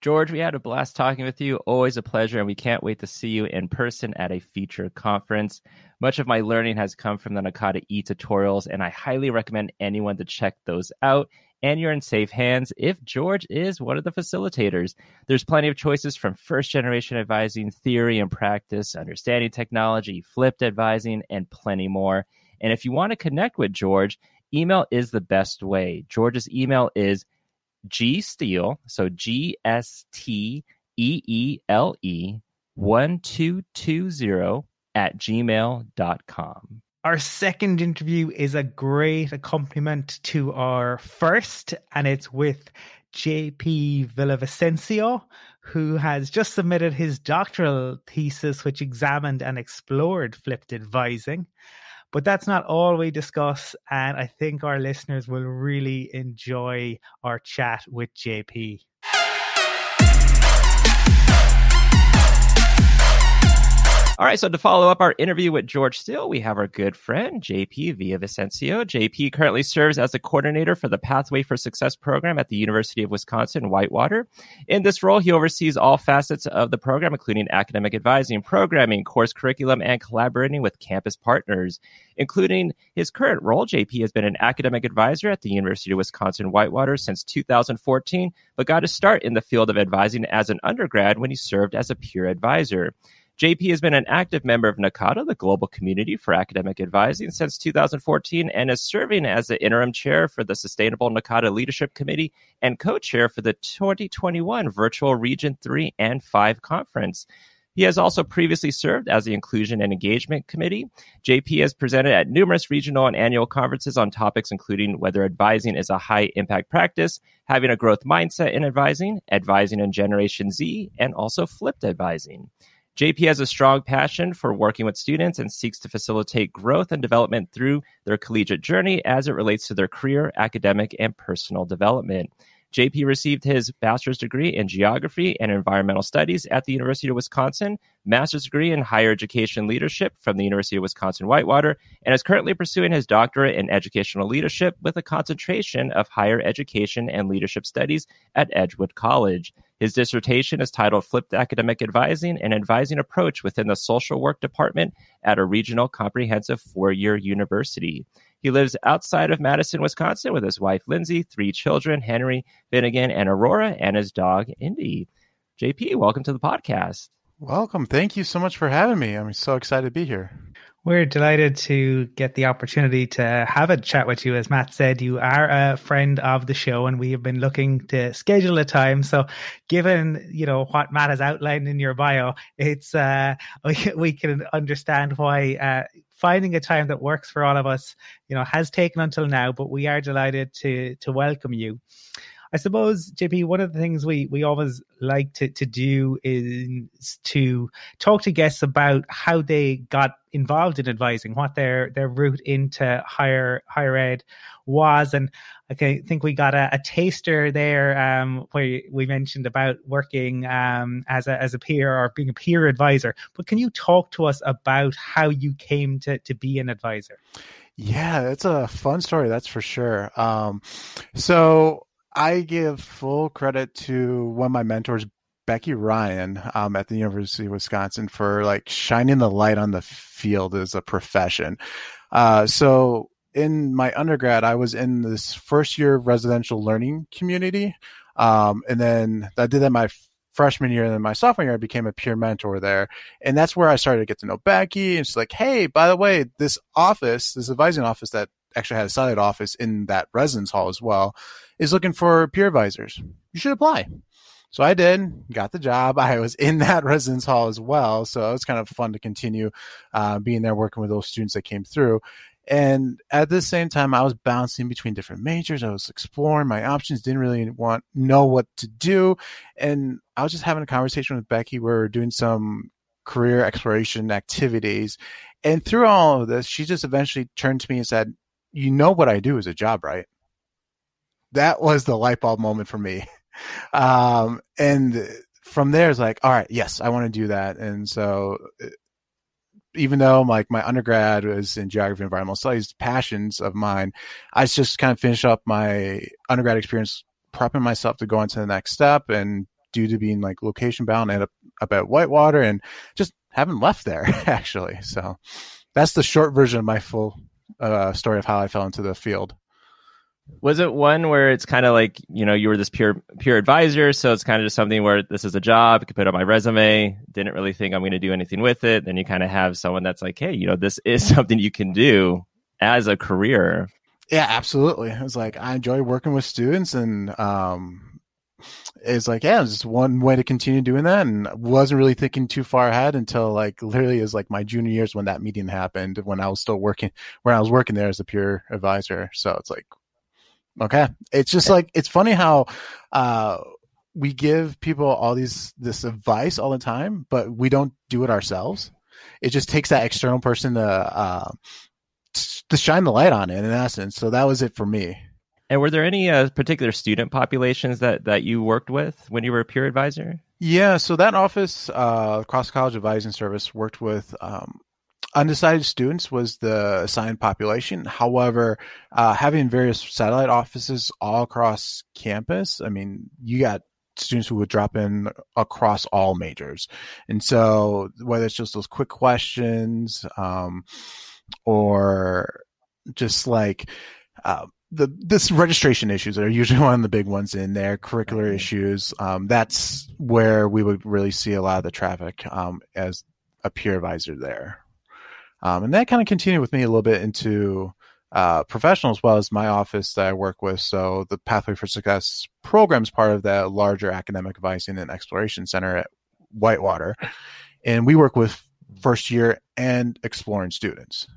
George, we had a blast talking with you. Always a pleasure, and we can't wait to see you in person at a future conference. Much of my learning has come from the NACADA e tutorials, and I highly recommend anyone to check those out. And you're in safe hands if George is one of the facilitators. There's plenty of choices from first generation advising, theory and practice, understanding technology, flipped advising, and plenty more. And if you want to connect with George, email is the best way. George's email is G Steele, so G S T E E L E 1220 at gmail.com. Our second interview is a great accompaniment to our first, and it's with JP Villavicencio, who has just submitted his doctoral thesis, which examined and explored flipped advising. But that's not all we discuss, and I think our listeners will really enjoy our chat with JP. All right, so to follow up our interview with George Steele, we have our good friend JP Villavicencio. JP currently serves as the coordinator for the Pathway for Success program at the University of Wisconsin Whitewater. In this role, he oversees all facets of the program, including academic advising, programming, course curriculum, and collaborating with campus partners. Including his current role, JP has been an academic advisor at the University of Wisconsin Whitewater since 2014, but got his start in the field of advising as an undergrad when he served as a peer advisor. JP has been an active member of NACADA, the global community for academic advising, since 2014 and is serving as the interim chair for the Sustainable NACADA Leadership Committee and co chair for the 2021 Virtual Region 3 and 5 Conference. He has also previously served as the Inclusion and Engagement Committee. JP has presented at numerous regional and annual conferences on topics including whether advising is a high impact practice, having a growth mindset in advising, advising in Generation Z, and also flipped advising. JP has a strong passion for working with students and seeks to facilitate growth and development through their collegiate journey as it relates to their career, academic, and personal development. JP received his bachelor's degree in geography and environmental studies at the University of Wisconsin, master's degree in higher education leadership from the University of Wisconsin Whitewater, and is currently pursuing his doctorate in educational leadership with a concentration of higher education and leadership studies at Edgewood College. His dissertation is titled Flipped Academic Advising An Advising Approach Within the Social Work Department at a Regional Comprehensive Four Year University. He lives outside of Madison, Wisconsin with his wife, Lindsay, three children, Henry, Finnegan, and Aurora, and his dog, Indy. JP, welcome to the podcast. Welcome. Thank you so much for having me. I'm so excited to be here. We're delighted to get the opportunity to have a chat with you. As Matt said, you are a friend of the show, and we have been looking to schedule a time. So, given you know what Matt has outlined in your bio, it's uh, we, can understand why uh, finding a time that works for all of us, you know, has taken until now. But we are delighted to to welcome you. I suppose, JP, one of the things we, we always like to, to do is to talk to guests about how they got involved in advising, what their, their route into higher higher ed was. And I think we got a, a taster there um, where we mentioned about working um, as, a, as a peer or being a peer advisor. But can you talk to us about how you came to, to be an advisor? Yeah, it's a fun story, that's for sure. Um, so I give full credit to one of my mentors, Becky Ryan, um, at the University of Wisconsin, for like shining the light on the field as a profession. Uh, so in my undergrad, I was in this first year residential learning community. Um, and then I did that my freshman year and then my sophomore year, I became a peer mentor there. And that's where I started to get to know Becky. And she's like, Hey, by the way, this office, this advising office that actually had a satellite office in that residence hall as well, is looking for peer advisors. You should apply. So I did, got the job. I was in that residence hall as well. So it was kind of fun to continue uh, being there, working with those students that came through. And at the same time, I was bouncing between different majors. I was exploring my options, didn't really want know what to do. And I was just having a conversation with Becky. We were doing some career exploration activities. And through all of this, she just eventually turned to me and said, You know what I do as a job, right? That was the light bulb moment for me. Um, and from there, it's like, all right, yes, I want to do that. And so even though like my undergrad was in geography and environmental studies passions of mine i just kind of finished up my undergrad experience prepping myself to go on to the next step and due to being like location bound I ended up, up at whitewater and just haven't left there actually so that's the short version of my full uh, story of how i fell into the field was it one where it's kind of like you know you were this peer peer advisor so it's kind of just something where this is a job I could put on my resume didn't really think i'm going to do anything with it then you kind of have someone that's like hey you know this is something you can do as a career. Yeah absolutely. It was like i enjoy working with students and um it's like yeah it's just one way to continue doing that and wasn't really thinking too far ahead until like literally is like my junior years when that meeting happened when i was still working when i was working there as a peer advisor. So it's like Okay. It's just like it's funny how uh we give people all these this advice all the time, but we don't do it ourselves. It just takes that external person to uh to shine the light on it in essence. So that was it for me. And were there any uh, particular student populations that that you worked with when you were a peer advisor? Yeah, so that office, uh, Cross College Advising Service, worked with um, undecided students was the assigned population. However, uh, having various satellite offices all across campus, I mean, you got students who would drop in across all majors. And so whether it's just those quick questions, um, or just like, uh, the this registration issues are usually one of the big ones in there. Curricular issues. Um, that's where we would really see a lot of the traffic um, as a peer advisor there. Um, and that kind of continued with me a little bit into uh, professional as well as my office that I work with. So the Pathway for Success program is part of that larger academic advising and exploration center at Whitewater. And we work with first year and exploring students.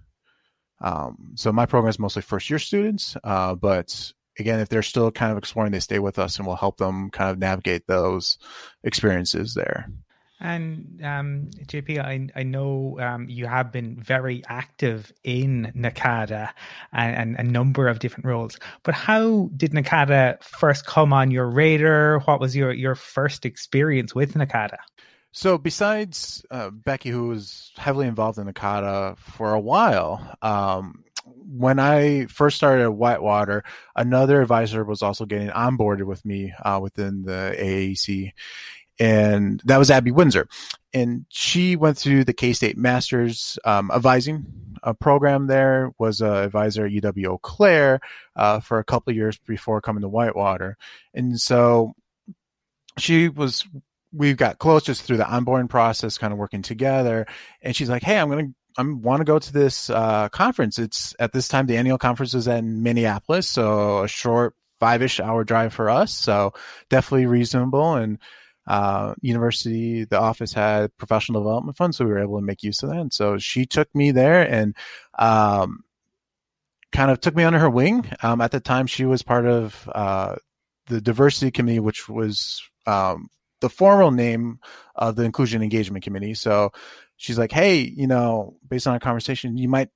Um, so my program is mostly first year students, uh, but again, if they're still kind of exploring, they stay with us and we'll help them kind of navigate those experiences there. And um, JP, I, I know um, you have been very active in NACADA and, and, a number of different roles. But how did NACADA first come on your radar? What was your, your first experience with NACADA? So, besides uh, Becky, who was heavily involved in NACADA for a while, um, when I first started at Whitewater, another advisor was also getting onboarded with me uh, within the AAC and that was Abby Windsor. And she went through the K State Masters um, advising uh, program there, was an advisor at UW Eau Claire uh, for a couple of years before coming to Whitewater. And so she was, we got close just through the onboarding process, kind of working together. And she's like, Hey, I'm to I want to go to this uh, conference. It's at this time the annual conference is in Minneapolis, so a short five ish hour drive for us. So definitely reasonable. And uh, university, the office had professional development funds, so we were able to make use of that. And so she took me there and um, kind of took me under her wing. Um, at the time, she was part of uh, the diversity committee, which was um, the formal name of the inclusion engagement committee. So she's like, "Hey, you know, based on our conversation, you might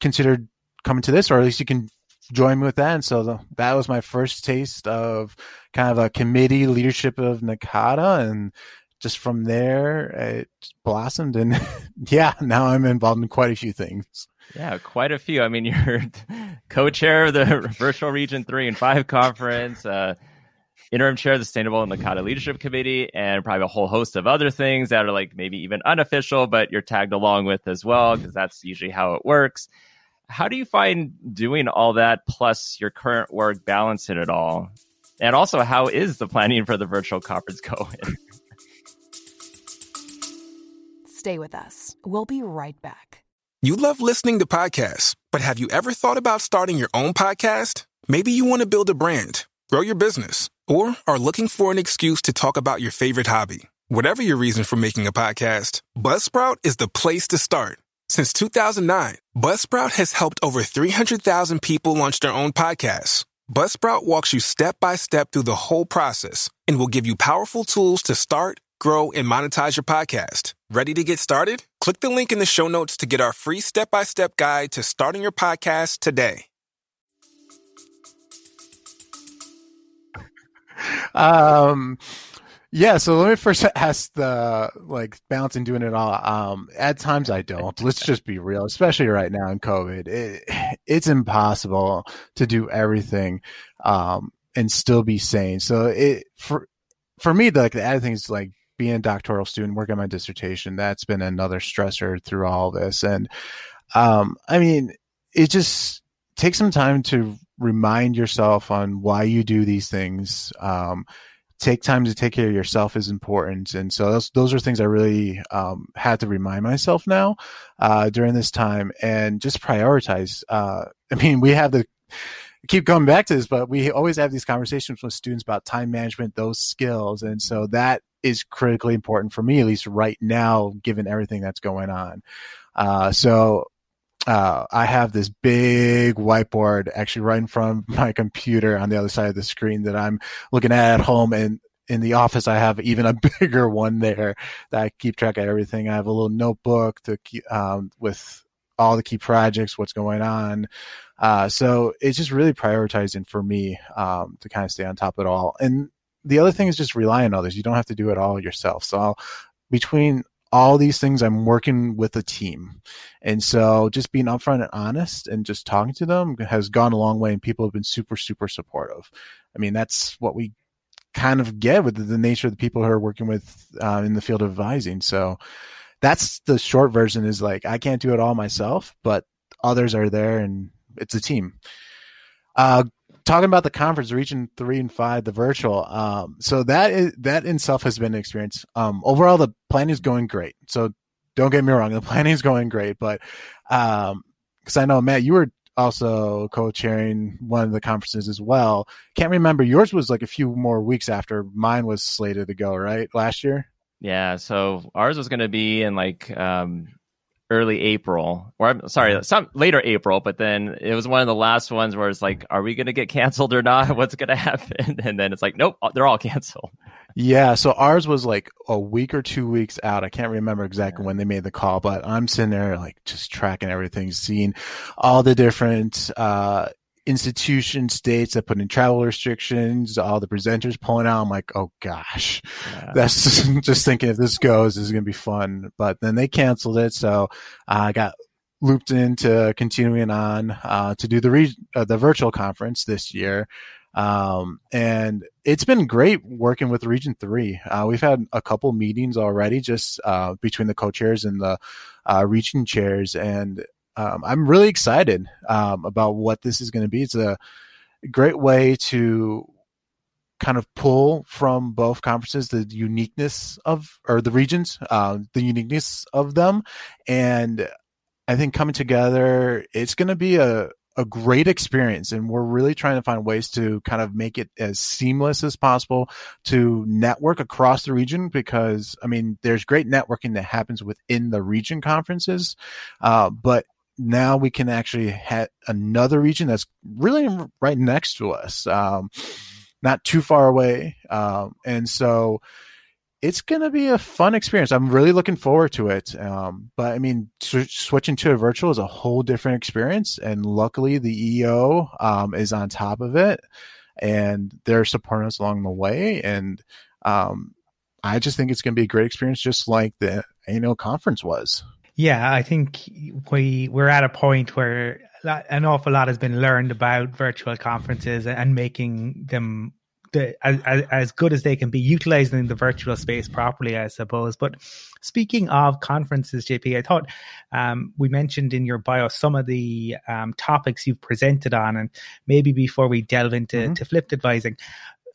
consider coming to this, or at least you can join me with that. And so the, that was my first taste of kind of a committee leadership of NACADA. And just from there, it blossomed. And yeah, now I'm involved in quite a few things. Yeah, quite a few. I mean, you're co-chair of the Virtual Region 3 and 5 conference, uh, interim chair of the Sustainable NACADA Leadership Committee, and probably a whole host of other things that are like maybe even unofficial, but you're tagged along with as well, because that's usually how it works. How do you find doing all that plus your current work balancing it all? And also, how is the planning for the virtual conference going? Stay with us. We'll be right back. You love listening to podcasts, but have you ever thought about starting your own podcast? Maybe you want to build a brand, grow your business, or are looking for an excuse to talk about your favorite hobby. Whatever your reason for making a podcast, Buzzsprout is the place to start. Since 2009, Buzzsprout has helped over 300,000 people launch their own podcasts. Buzzsprout walks you step by step through the whole process and will give you powerful tools to start, grow, and monetize your podcast. Ready to get started? Click the link in the show notes to get our free step by step guide to starting your podcast today. um yeah so let me first ask the like balancing doing it all. Um at times i don't. Let's just be real especially right now in covid. It, it's impossible to do everything um and still be sane. So it for for me the, like the other thing is like being a doctoral student working on my dissertation that's been another stressor through all this. And um i mean it just takes some time to remind yourself on why you do these things. Um, take time to take care of yourself is important. And so those, those are things I really um, had to remind myself now uh, during this time and just prioritize. Uh, I mean, we have the keep coming back to this, but we always have these conversations with students about time management, those skills. And so that is critically important for me, at least right now, given everything that's going on. Uh, so uh, I have this big whiteboard actually right in front of my computer on the other side of the screen that I'm looking at at home. And in the office, I have even a bigger one there that I keep track of everything. I have a little notebook to keep, um, with all the key projects, what's going on. Uh, so it's just really prioritizing for me um, to kind of stay on top of it all. And the other thing is just rely on others. You don't have to do it all yourself. So I'll, between all these things I'm working with a team. And so just being upfront and honest and just talking to them has gone a long way and people have been super, super supportive. I mean, that's what we kind of get with the nature of the people who are working with uh, in the field of advising. So that's the short version is like, I can't do it all myself, but others are there and it's a team. Uh, talking about the conference region three and five the virtual um so that is that in itself has been an experience. Um overall the planning is going great. So don't get me wrong the planning is going great but um because i know matt you were also co-chairing one of the conferences as well. Can't remember yours was like a few more weeks after mine was slated to go right last year? Yeah so ours was going to be in like um early April, or I'm sorry, some later April, but then it was one of the last ones where it's like, are we going to get canceled or not? What's going to happen? And then it's like, nope, they're all canceled. Yeah, so ours was like a week or two weeks out. I can't remember exactly yeah. when they made the call, but I'm sitting there like just tracking everything, seeing all the different uh, institution states that put in travel restrictions, all the presenters pulling out. I'm like, oh gosh, yeah. that's just, just, thinking if this goes, this is going to be fun. But then they canceled it. So I got looped into continuing on uh, to do the re- uh, the virtual conference this year. Um, and it's been great working with Region Three. Uh, we've had a couple meetings already, just uh, between the co-chairs and the uh, region chairs, and um, I'm really excited um, about what this is going to be. It's a great way to kind of pull from both conferences the uniqueness of or the regions, uh, the uniqueness of them, and I think coming together, it's going to be a a great experience. And we're really trying to find ways to kind of make it as seamless as possible to network across the region because i mean there's great networking that happens within the region conferences. Uh, but now we can actually have another region that's really right next to us, um, not too far away. Um, and so it's going to be a fun experience. I'm really looking forward to it. Um, but I mean, sw- switching to a virtual is a whole different experience. And luckily, the EO um, is on top of it and they're supporting us along the way. And um, I just think it's going to be a great experience, just like the annual conference was. Yeah, I think we we're at a point where an awful lot has been learned about virtual conferences and making them the, as, as good as they can be, utilizing the virtual space properly, I suppose. But speaking of conferences, JP, I thought um, we mentioned in your bio some of the um, topics you've presented on, and maybe before we delve into mm-hmm. to flipped advising,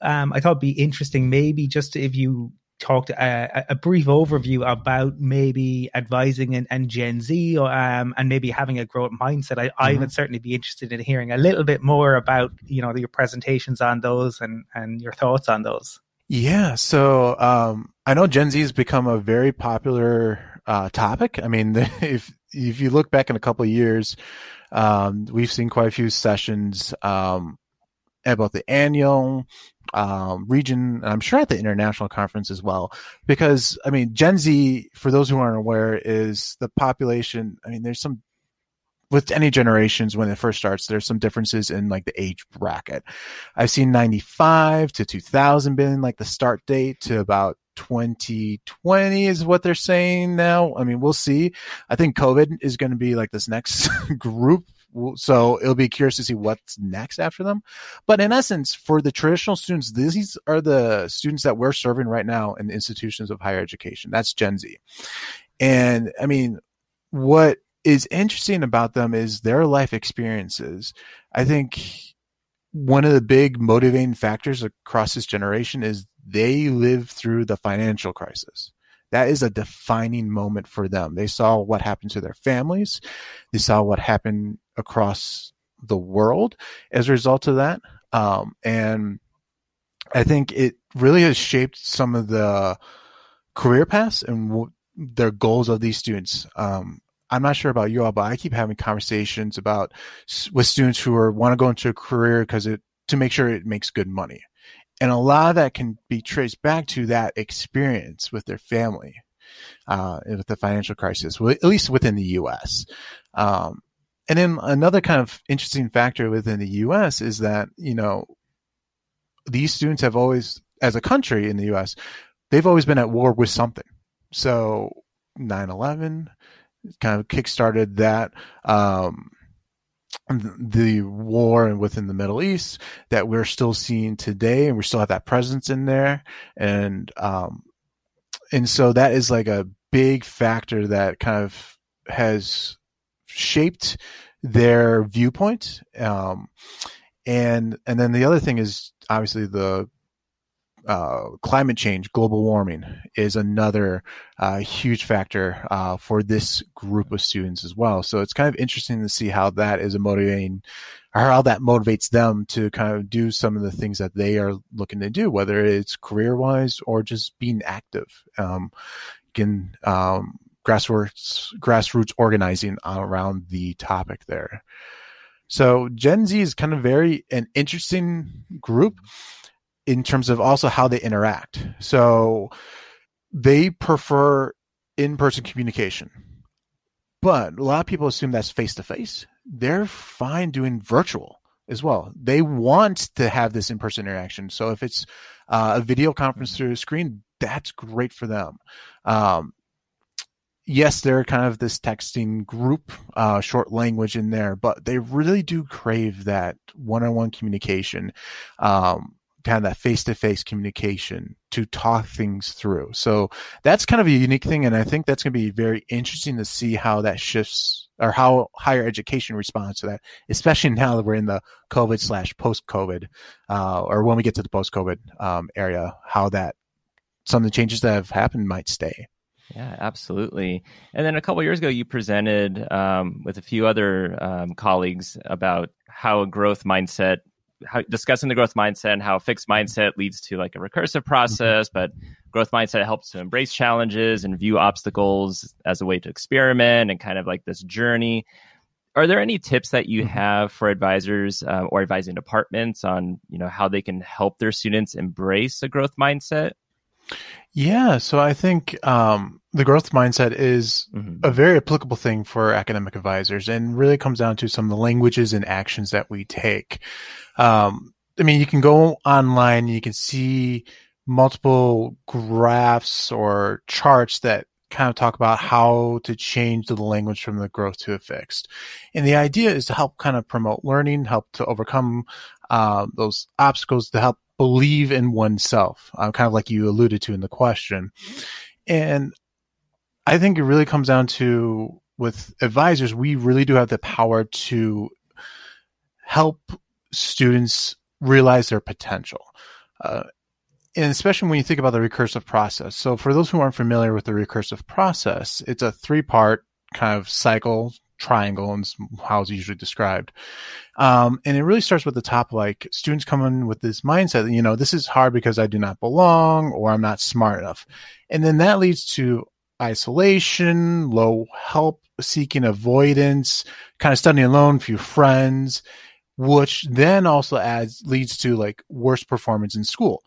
um, I thought it'd be interesting, maybe just if you talked a, a, brief overview about maybe advising and, and Gen Z or, um, and maybe having a growth mindset. I, mm-hmm. I would certainly be interested in hearing a little bit more about you know your presentations on those and and your thoughts on those. Yeah, so um, I know Gen Z has become a very popular uh, topic. I mean, if if you look back in a couple of years, um, we've seen quite a few sessions um, about the annual um, region, and I'm sure at the international conference as well. Because I mean, Gen Z, for those who aren't aware, is the population. I mean, there's some with any generations when it first starts, there's some differences in like the age bracket. I've seen 95 to 2000 being like the start date to about 2020 is what they're saying now. I mean, we'll see. I think COVID is going to be like this next group so it'll be curious to see what's next after them. But in essence, for the traditional students, these are the students that we're serving right now in institutions of higher education. That's Gen Z. And I mean, what is interesting about them is their life experiences. I think one of the big motivating factors across this generation is they lived through the financial crisis that is a defining moment for them. They saw what happened to their families. They saw what happened across the world as a result of that. Um, and I think it really has shaped some of the career paths and w- their goals of these students. Um, I'm not sure about you all, but I keep having conversations about with students who are want to go into a career because it to make sure it makes good money. And a lot of that can be traced back to that experience with their family, uh, with the financial crisis, at least within the U.S. Um, and then another kind of interesting factor within the U.S. is that you know these students have always, as a country in the U.S., they've always been at war with something. So 9/11 kind of kickstarted that. Um, the war within the Middle East that we're still seeing today, and we still have that presence in there, and um, and so that is like a big factor that kind of has shaped their viewpoint. Um, and and then the other thing is obviously the uh, climate change, global warming is another uh, huge factor uh, for this group of students as well. So it's kind of interesting to see how that is a motivating, or how that motivates them to kind of do some of the things that they are looking to do, whether it's career wise or just being active. Um, can um, grassroots grassroots organizing around the topic there. So Gen Z is kind of very an interesting group in terms of also how they interact. So they prefer in-person communication. But a lot of people assume that's face to face. They're fine doing virtual as well. They want to have this in-person interaction. So if it's uh, a video conference through a screen, that's great for them. Um, yes, they're kind of this texting group, uh, short language in there, but they really do crave that one-on-one communication. Um, kind of that face-to-face communication to talk things through. So that's kind of a unique thing, and I think that's going to be very interesting to see how that shifts or how higher education responds to that, especially now that we're in the COVID slash post-COVID, uh, or when we get to the post-COVID um, area, how that some of the changes that have happened might stay. Yeah, absolutely. And then a couple years ago, you presented um, with a few other um, colleagues about how a growth mindset how, discussing the growth mindset and how a fixed mindset leads to like a recursive mm-hmm. process, but growth mindset helps to embrace challenges and view obstacles as a way to experiment and kind of like this journey. Are there any tips that you mm-hmm. have for advisors uh, or advising departments on you know how they can help their students embrace a growth mindset? Yeah, so I think um, the growth mindset is mm-hmm. a very applicable thing for academic advisors and really comes down to some of the languages and actions that we take. Um, I mean, you can go online, you can see multiple graphs or charts that kind of talk about how to change the language from the growth to a fixed. And the idea is to help kind of promote learning, help to overcome uh, those obstacles, to help believe in oneself, uh, kind of like you alluded to in the question. And I think it really comes down to with advisors, we really do have the power to help students realize their potential. Uh, and especially when you think about the recursive process. So for those who aren't familiar with the recursive process, it's a three part kind of cycle triangle and how it's usually described. Um, and it really starts with the top, like students come in with this mindset you know, this is hard because I do not belong or I'm not smart enough. And then that leads to isolation, low help seeking avoidance, kind of studying alone, few friends, which then also adds, leads to like worse performance in school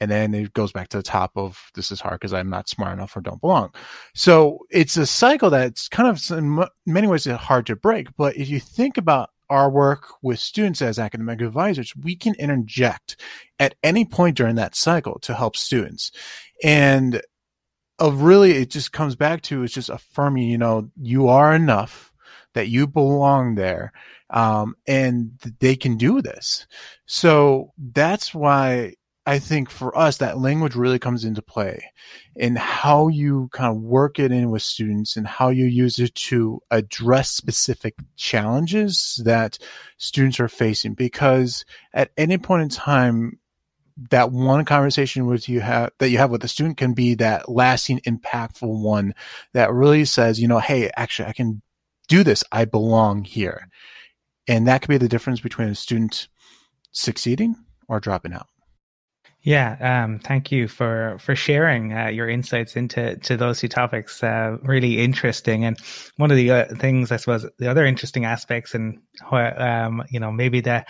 and then it goes back to the top of this is hard because I'm not smart enough or don't belong. So it's a cycle that's kind of in many ways hard to break. But if you think about our work with students as academic advisors, we can interject at any point during that cycle to help students. And of really, it just comes back to it's just affirming, you know, you are enough, that you belong there, um, and they can do this. So that's why I think for us, that language really comes into play in how you kind of work it in with students and how you use it to address specific challenges that students are facing. Because at any point in time, that one conversation with you have that you have with the student can be that lasting, impactful one that really says, you know, hey, actually, I can do this. I belong here. And that could be the difference between a student succeeding or dropping out. Yeah, um, thank you for for sharing uh, your insights into to those two topics. Uh, really interesting, and one of the uh, things I suppose the other interesting aspects, and um, you know maybe the,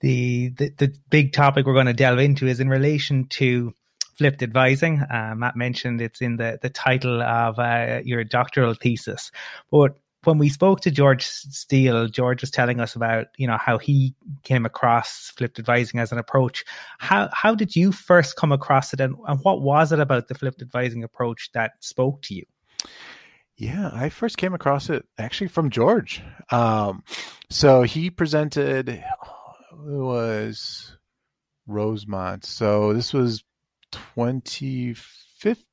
the the the big topic we're going to delve into is in relation to flipped advising. Uh, Matt mentioned it's in the the title of uh, your doctoral thesis, but when we spoke to George Steele, George was telling us about you know how he came across flipped advising as an approach. How how did you first come across it, and, and what was it about the flipped advising approach that spoke to you? Yeah, I first came across it actually from George. Um, so he presented it was Rosemont. So this was 2015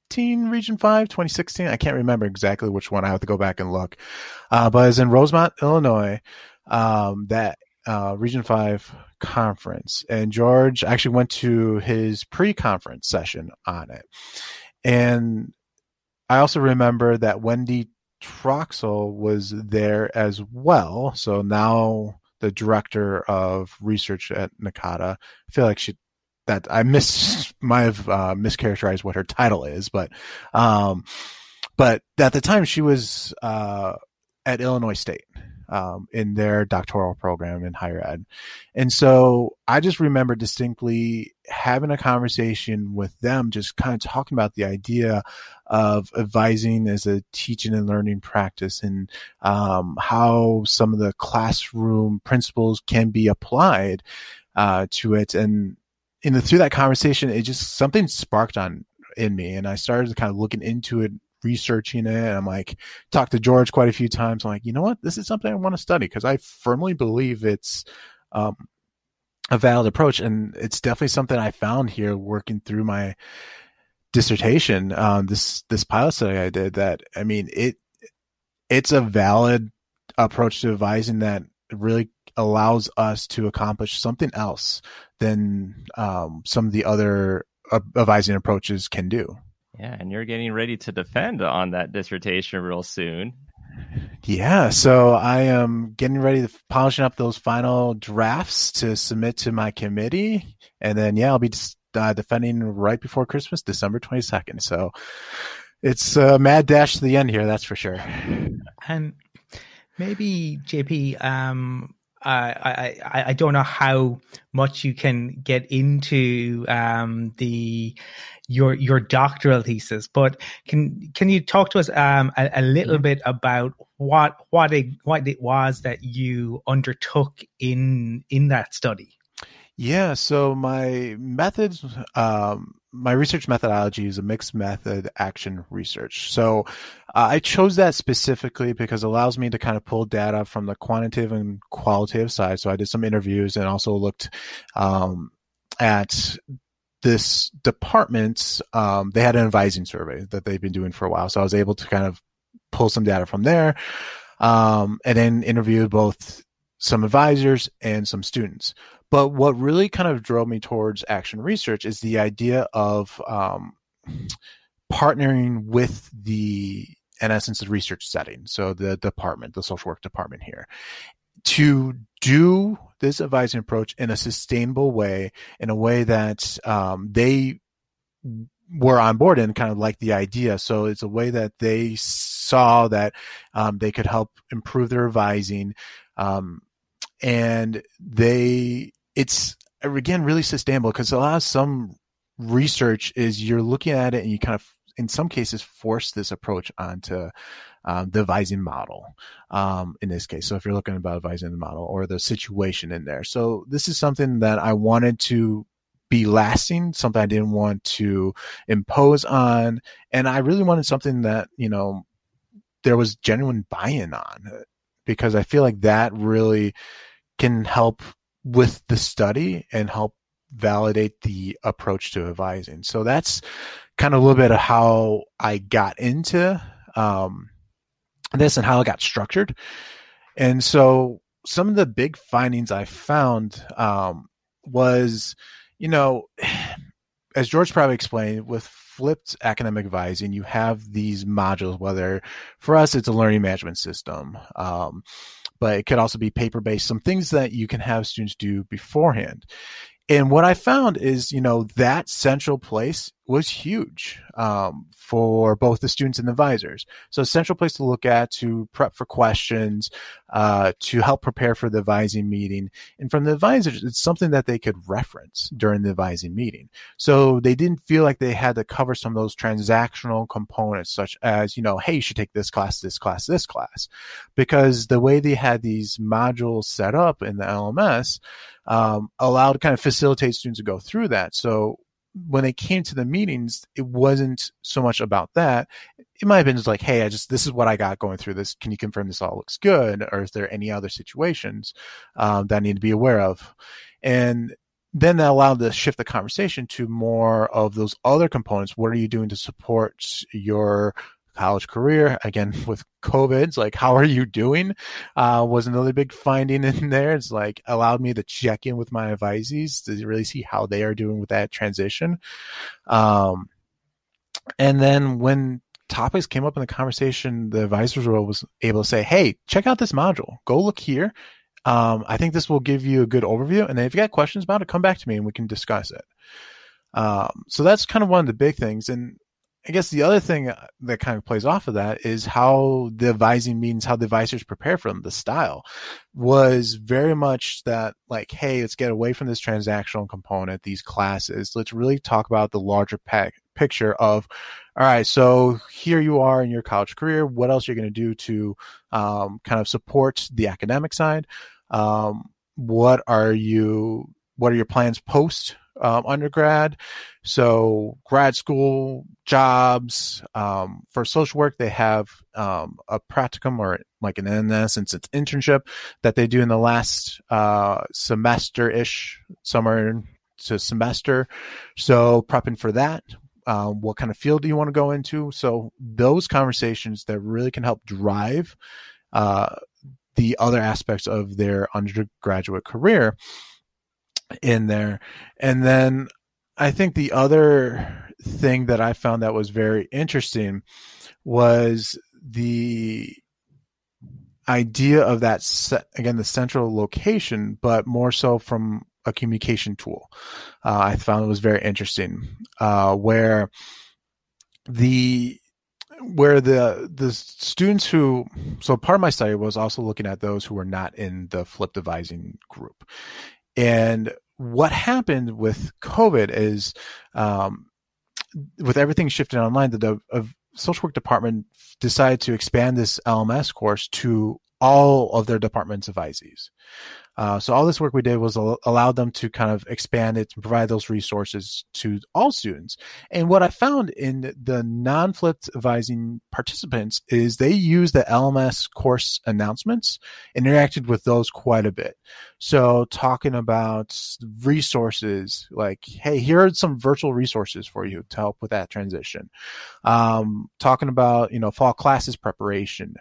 2015 Region 5, 2016. I can't remember exactly which one. I have to go back and look. Uh, but it's in Rosemont, Illinois, um, that uh, Region 5 conference. And George actually went to his pre conference session on it. And I also remember that Wendy Troxel was there as well. So now the director of research at NACADA. I feel like she that I miss might have uh, mischaracterized what her title is, but um, but at the time she was uh, at Illinois State um, in their doctoral program in higher ed, and so I just remember distinctly having a conversation with them, just kind of talking about the idea of advising as a teaching and learning practice and um, how some of the classroom principles can be applied uh, to it. And in the through that conversation, it just something sparked on in me, and I started kind of looking into it, researching it. And I'm like, talked to George quite a few times. I'm like, you know what, this is something I want to study because I firmly believe it's um, a valid approach, and it's definitely something I found here working through my dissertation. Um, this this pilot study I did that I mean it it's a valid approach to advising that really allows us to accomplish something else than um, some of the other advising approaches can do. Yeah, and you're getting ready to defend on that dissertation real soon. Yeah, so I am getting ready to polishing up those final drafts to submit to my committee, and then yeah, I'll be uh, defending right before Christmas, December twenty second. So it's a mad dash to the end here, that's for sure. And maybe JP, um, I, I, I don't know how much you can get into um, the your your doctoral thesis, but can can you talk to us um, a, a, little mm-hmm. bit about what what it what it was that you undertook in in that study? Yeah, so my methods, um, my research methodology is a mixed method action research. So uh, I chose that specifically because it allows me to kind of pull data from the quantitative and qualitative side. So I did some interviews and also looked um, at this department. Um, they had an advising survey that they've been doing for a while. So I was able to kind of pull some data from there um, and then interviewed both some advisors and some students. But what really kind of drove me towards action research is the idea of um, partnering with the, in essence, the research setting. So the department, the social work department here, to do this advising approach in a sustainable way, in a way that um, they were on board and kind of like the idea. So it's a way that they saw that um, they could help improve their advising. Um, and they, it's again really sustainable because a lot of some research is you're looking at it and you kind of, in some cases, force this approach onto um, the advising model um, in this case. So if you're looking about advising the model or the situation in there. So this is something that I wanted to be lasting, something I didn't want to impose on. And I really wanted something that, you know, there was genuine buy-in on because I feel like that really can help with the study and help validate the approach to advising. So that's kind of a little bit of how I got into um, this and how it got structured. And so some of the big findings I found um, was, you know, as George probably explained, with flipped academic advising, you have these modules, whether for us it's a learning management system, um, but it could also be paper based, some things that you can have students do beforehand. And what I found is, you know, that central place was huge um, for both the students and the advisors. So a central place to look at to prep for questions, uh, to help prepare for the advising meeting. And from the advisors, it's something that they could reference during the advising meeting. So they didn't feel like they had to cover some of those transactional components, such as, you know, hey, you should take this class, this class, this class. Because the way they had these modules set up in the LMS, um, allowed kind of facilitate students to go through that. So when they came to the meetings, it wasn't so much about that. It might have been just like, hey, I just this is what I got going through this. Can you confirm this all looks good, or is there any other situations um, that I need to be aware of? And then that allowed to shift the conversation to more of those other components. What are you doing to support your college career. Again, with COVID, it's like, how are you doing? Uh, was another big finding in there. It's like allowed me to check in with my advisees to really see how they are doing with that transition. Um, and then when topics came up in the conversation, the advisors role was able to say, Hey, check out this module. Go look here. Um, I think this will give you a good overview. And then if you got questions about it, come back to me and we can discuss it. Um, so that's kind of one of the big things. And I guess the other thing that kind of plays off of that is how the advising means how the advisors prepare for them. The style was very much that like, hey, let's get away from this transactional component, these classes. Let's really talk about the larger pack, picture of, all right, so here you are in your college career. What else are you're going to do to um, kind of support the academic side? Um, what are you? What are your plans post um, undergrad. So grad school jobs um, for social work, they have um, a practicum or like an in essence, it's internship that they do in the last uh, semester ish, summer to semester. So prepping for that. Um, what kind of field do you want to go into? So those conversations that really can help drive uh, the other aspects of their undergraduate career in there. And then I think the other thing that I found that was very interesting was the idea of that again the central location but more so from a communication tool uh, i found it was very interesting uh, where the where the the students who so part of my study was also looking at those who were not in the flipped advising group and what happened with COVID is, um, with everything shifting online, the, the social work department decided to expand this LMS course to all of their department's advisees. Uh, so all this work we did was al- allow them to kind of expand it and provide those resources to all students. And what I found in the non-flipped advising participants is they use the LMS course announcements and interacted with those quite a bit. So talking about resources like, hey, here are some virtual resources for you to help with that transition. Um, talking about, you know, fall classes preparation,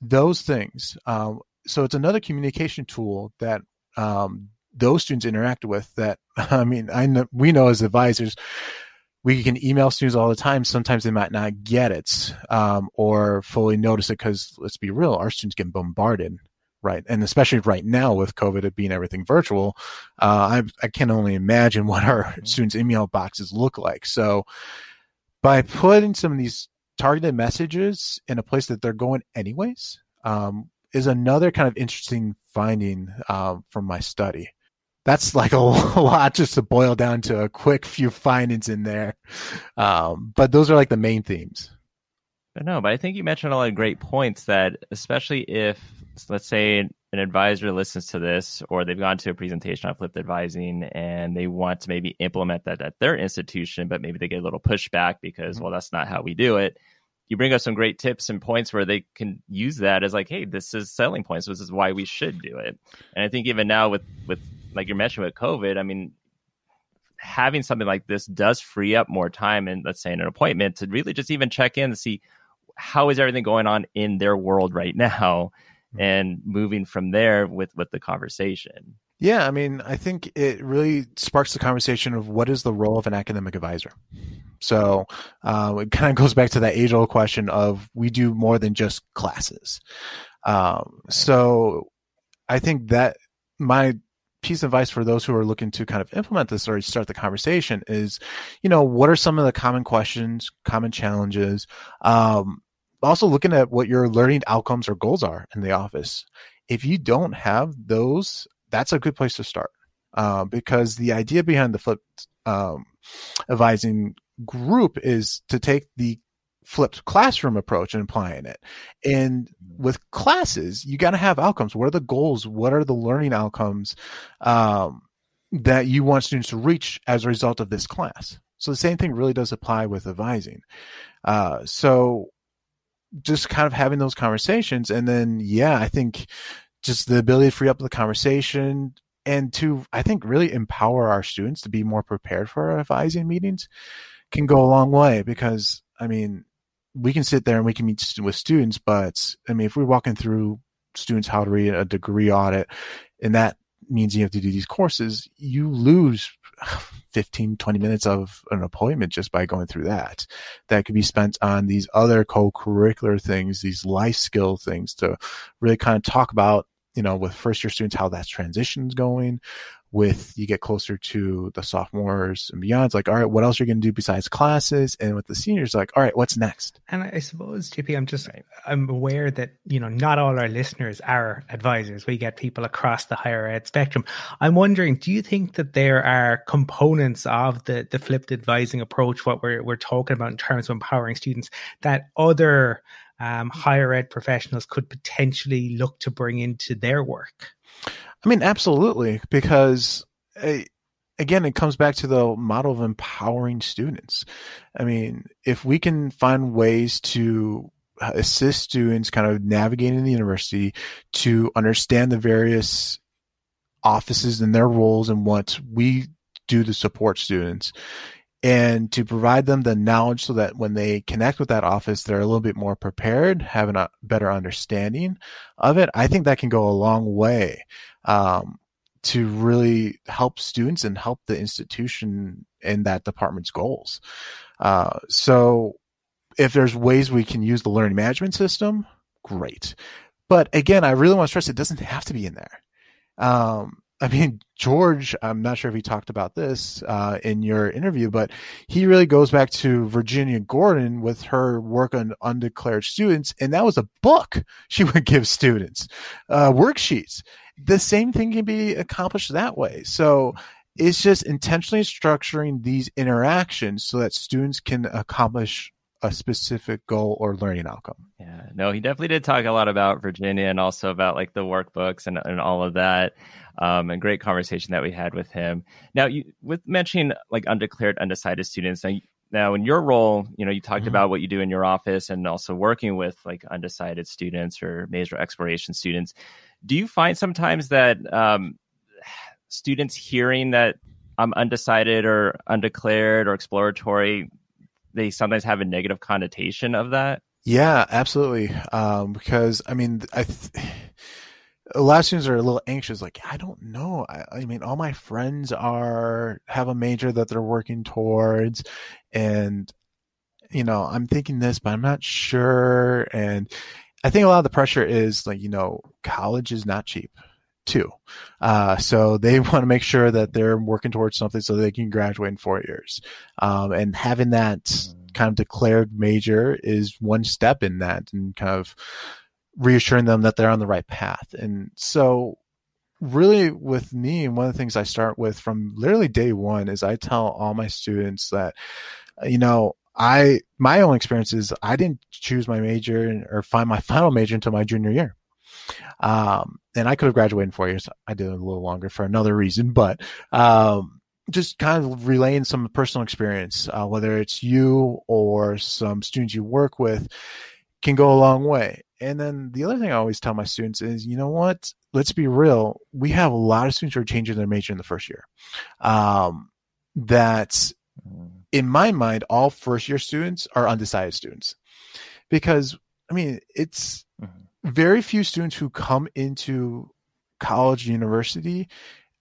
those things. Um, so it's another communication tool that um, those students interact with that i mean i know we know as advisors we can email students all the time sometimes they might not get it um, or fully notice it because let's be real our students get bombarded right and especially right now with covid it being everything virtual uh, I, I can only imagine what our mm-hmm. students email boxes look like so by putting some of these targeted messages in a place that they're going anyways um, is another kind of interesting finding um, from my study that's like a, a, lot just to boil down to a quick few findings in there. Um, but those are like the main themes. But No, but I think you mentioned a lot of great points that, especially if, let's say, an advisor listens to this or they've gone to a presentation on flipped advising and they want to maybe implement that at their institution, but maybe they get a little pushback because, mm-hmm. well, that's not how we do it. You bring up some great tips and points where they can use that as like, hey, this is selling points. This is why we should do it. And I think even now with with like you mentioned with COVID, I mean, having something like this does free up more time and let's say in an appointment to really just even check in and see how is everything going on in their world right now mm-hmm. and moving from there with with the conversation yeah i mean i think it really sparks the conversation of what is the role of an academic advisor so uh, it kind of goes back to that age old question of we do more than just classes um, so i think that my piece of advice for those who are looking to kind of implement this or start the conversation is, you know, what are some of the common questions, common challenges? Um, also looking at what your learning outcomes or goals are in the office. If you don't have those, that's a good place to start. Uh, because the idea behind the flipped um, advising group is to take the flipped classroom approach and applying it. And with classes, you got to have outcomes. What are the goals? What are the learning outcomes um, that you want students to reach as a result of this class? So the same thing really does apply with advising. Uh, so just kind of having those conversations, and then yeah, I think just the ability to free up the conversation and to I think really empower our students to be more prepared for our advising meetings can go a long way because I mean we can sit there and we can meet with students, but I mean, if we're walking through students how to read a degree audit, and that means you have to do these courses, you lose 15, 20 minutes of an appointment just by going through that. That could be spent on these other co-curricular things, these life skill things to really kind of talk about, you know, with first year students, how that transition's going, with you get closer to the sophomores and beyond, it's like, all right, what else are you going to do besides classes? And with the seniors, like, all right, what's next? And I suppose, JP, I'm just, I'm aware that, you know, not all our listeners are advisors. We get people across the higher ed spectrum. I'm wondering, do you think that there are components of the, the flipped advising approach, what we're, we're talking about in terms of empowering students that other um, higher ed professionals could potentially look to bring into their work? I mean, absolutely, because uh, again, it comes back to the model of empowering students. I mean, if we can find ways to assist students kind of navigating the university to understand the various offices and their roles and what we do to support students and to provide them the knowledge so that when they connect with that office, they're a little bit more prepared, having a better understanding of it. I think that can go a long way um, to really help students and help the institution in that department's goals. Uh, so if there's ways we can use the learning management system, great. But again, I really want to stress it doesn't have to be in there. Um, I mean, George, I'm not sure if he talked about this uh, in your interview, but he really goes back to Virginia Gordon with her work on undeclared students. And that was a book she would give students, uh, worksheets. The same thing can be accomplished that way. So it's just intentionally structuring these interactions so that students can accomplish a specific goal or learning outcome. Yeah, no, he definitely did talk a lot about Virginia and also about like the workbooks and, and all of that um, and great conversation that we had with him. Now, you, with mentioning like undeclared, undecided students, now, now in your role, you know, you talked mm-hmm. about what you do in your office and also working with like undecided students or major exploration students. Do you find sometimes that um, students hearing that I'm undecided or undeclared or exploratory, they sometimes have a negative connotation of that? Yeah, absolutely. Um, because I mean, I. Th- a lot of students are a little anxious like i don't know. I, I, mean all my friends are have a major that they're working towards and you know i'm thinking this but i'm not sure. And i think a lot of the pressure is like you know college is not cheap too. Uh, so they want to make sure that they're working towards something so they can graduate in four years. Um, and having that mm. kind of declared major is one step in that and kind of reassuring them that they're on the right path. And so really with me, one of the things I start with from literally day one is I tell all my students that, you know, I, my own experience is I didn't choose my major or find my final major until my junior year. Um, and I could have graduated in four years. I did a little longer for another reason, but, um, just kind of relaying some personal experience, uh, whether it's you or some students you work with, can go a long way. And then the other thing I always tell my students is, you know what? Let's be real. We have a lot of students who are changing their major in the first year. Um, that, in my mind, all first year students are undecided students, because I mean, it's mm-hmm. very few students who come into college, university,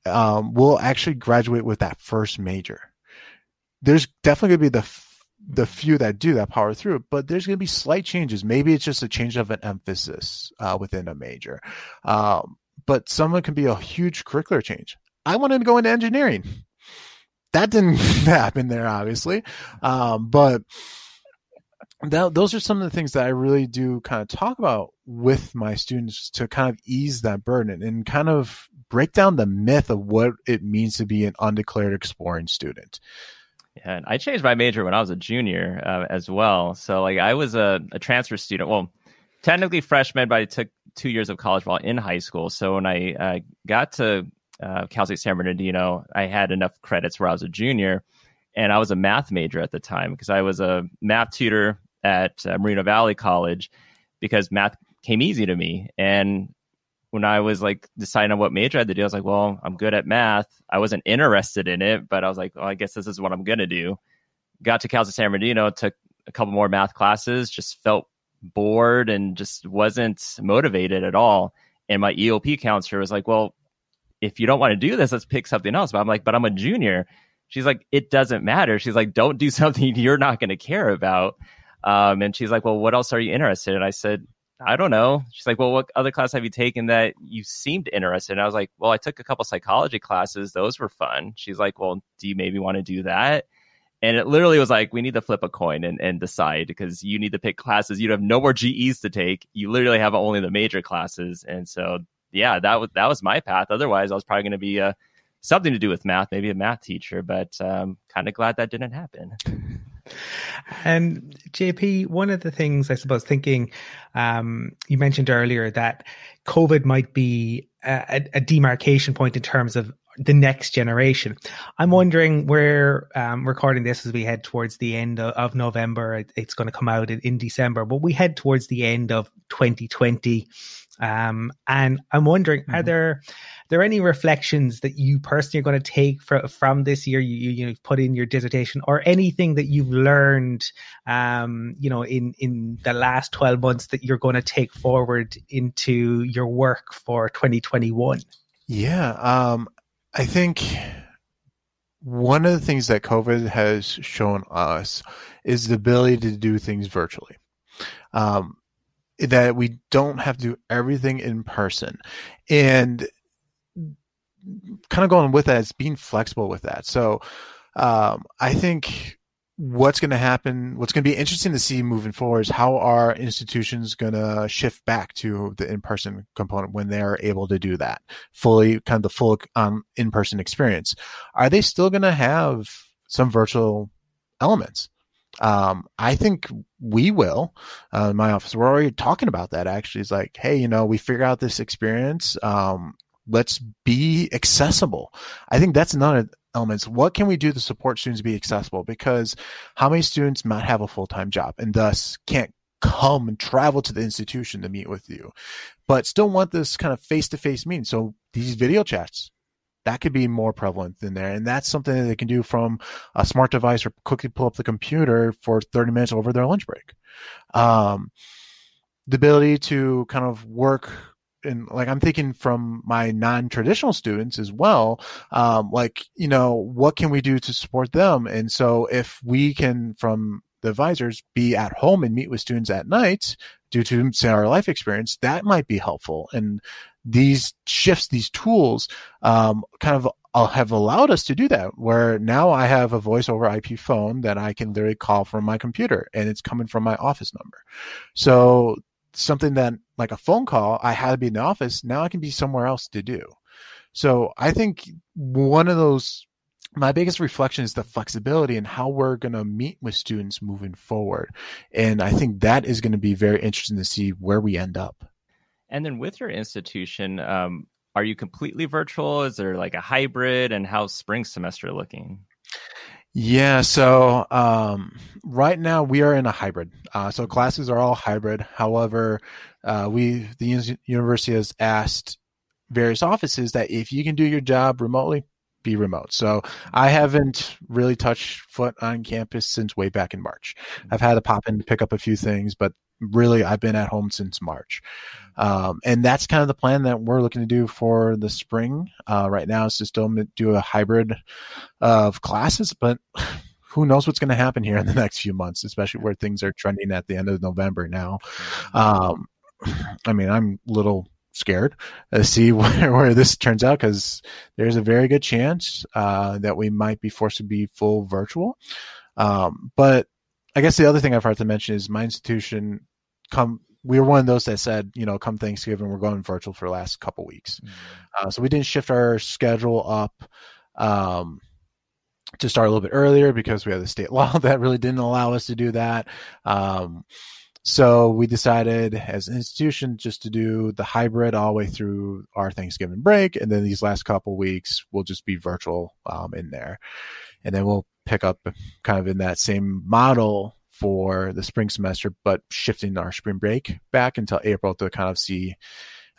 um, will actually graduate with that first major. There's definitely going to be the the few that do that power through, but there's going to be slight changes. Maybe it's just a change of an emphasis uh, within a major, um, but someone can be a huge curricular change. I wanted to go into engineering. That didn't happen there, obviously, um, but that, those are some of the things that I really do kind of talk about with my students to kind of ease that burden and kind of break down the myth of what it means to be an undeclared exploring student. Yeah, and I changed my major when I was a junior uh, as well. So like I was a, a transfer student. Well, technically freshman, but I took two years of college while in high school. So when I uh, got to uh, Cal State San Bernardino, I had enough credits where I was a junior, and I was a math major at the time because I was a math tutor at uh, Valley College because math came easy to me. And when I was like deciding on what major I had to do, I was like, well, I'm good at math. I wasn't interested in it, but I was like, well, I guess this is what I'm going to do. Got to Cal State San Bernardino, took a couple more math classes, just felt bored and just wasn't motivated at all. And my EOP counselor was like, well, if you don't want to do this, let's pick something else. But I'm like, but I'm a junior. She's like, it doesn't matter. She's like, don't do something you're not going to care about. Um, and she's like, well, what else are you interested in? I said, I don't know. She's like, well, what other class have you taken that you seemed interested in? I was like, well, I took a couple psychology classes. Those were fun. She's like, well, do you maybe want to do that? And it literally was like, we need to flip a coin and, and decide because you need to pick classes. You have no more GEs to take. You literally have only the major classes. And so, yeah, that was, that was my path. Otherwise, I was probably going to be uh, something to do with math, maybe a math teacher, but um, kind of glad that didn't happen. And JP, one of the things I suppose thinking, um, you mentioned earlier that COVID might be a, a, demarcation point in terms of the next generation. I'm wondering where um, recording this as we head towards the end of, of November. It, it's going to come out in, in, December, but we head towards the end of 2020. Um, and I'm wondering, mm-hmm. are there there any reflections that you personally are going to take from from this year? You you, you put in your dissertation, or anything that you've learned, um, you know, in in the last 12 months that you're going to take forward into your work for 2021. Yeah, um, I think one of the things that COVID has shown us is the ability to do things virtually. Um, that we don't have to do everything in person. And kind of going with that is being flexible with that. So um, I think what's going to happen, what's going to be interesting to see moving forward is how are institutions going to shift back to the in-person component when they're able to do that fully, kind of the full um, in-person experience. Are they still going to have some virtual elements? Um, I think we will. Uh, my office, we're already talking about that. Actually, it's like, hey, you know, we figure out this experience. Um, let's be accessible. I think that's another elements. What can we do to support students to be accessible? Because how many students might have a full time job and thus can't come and travel to the institution to meet with you, but still want this kind of face to face meeting? So these video chats, that could be more prevalent in there. And that's something that they can do from a smart device or quickly pull up the computer for 30 minutes over their lunch break. Um, the ability to kind of work and like I'm thinking from my non-traditional students as well, um, like, you know, what can we do to support them? And so if we can, from the advisors, be at home and meet with students at night due to say our life experience, that might be helpful. And these shifts, these tools, um, kind of have allowed us to do that where now I have a voice over IP phone that I can literally call from my computer and it's coming from my office number. So something that like a phone call, I had to be in the office. Now I can be somewhere else to do. So I think one of those, my biggest reflection is the flexibility and how we're going to meet with students moving forward. And I think that is going to be very interesting to see where we end up. And then with your institution, um, are you completely virtual? Is there like a hybrid? And how's spring semester looking? Yeah, so um, right now we are in a hybrid. Uh, so classes are all hybrid. However, uh, we the university has asked various offices that if you can do your job remotely, be remote. So I haven't really touched foot on campus since way back in March. I've had to pop in to pick up a few things, but really I've been at home since March. Um, and that's kind of the plan that we're looking to do for the spring. Uh, right now is to still do a hybrid of classes, but who knows what's going to happen here in the next few months, especially where things are trending at the end of November now. Um, I mean, I'm a little scared to see where, where this turns out because there's a very good chance uh, that we might be forced to be full virtual. Um, but I guess the other thing I've heard to mention is my institution come we were one of those that said, you know, come Thanksgiving, we're going virtual for the last couple weeks. Mm-hmm. Uh, so we didn't shift our schedule up um, to start a little bit earlier because we had the state law that really didn't allow us to do that. Um, so we decided as an institution just to do the hybrid all the way through our Thanksgiving break, and then these last couple weeks we'll just be virtual um, in there, and then we'll pick up kind of in that same model for the spring semester, but shifting our spring break back until April to kind of see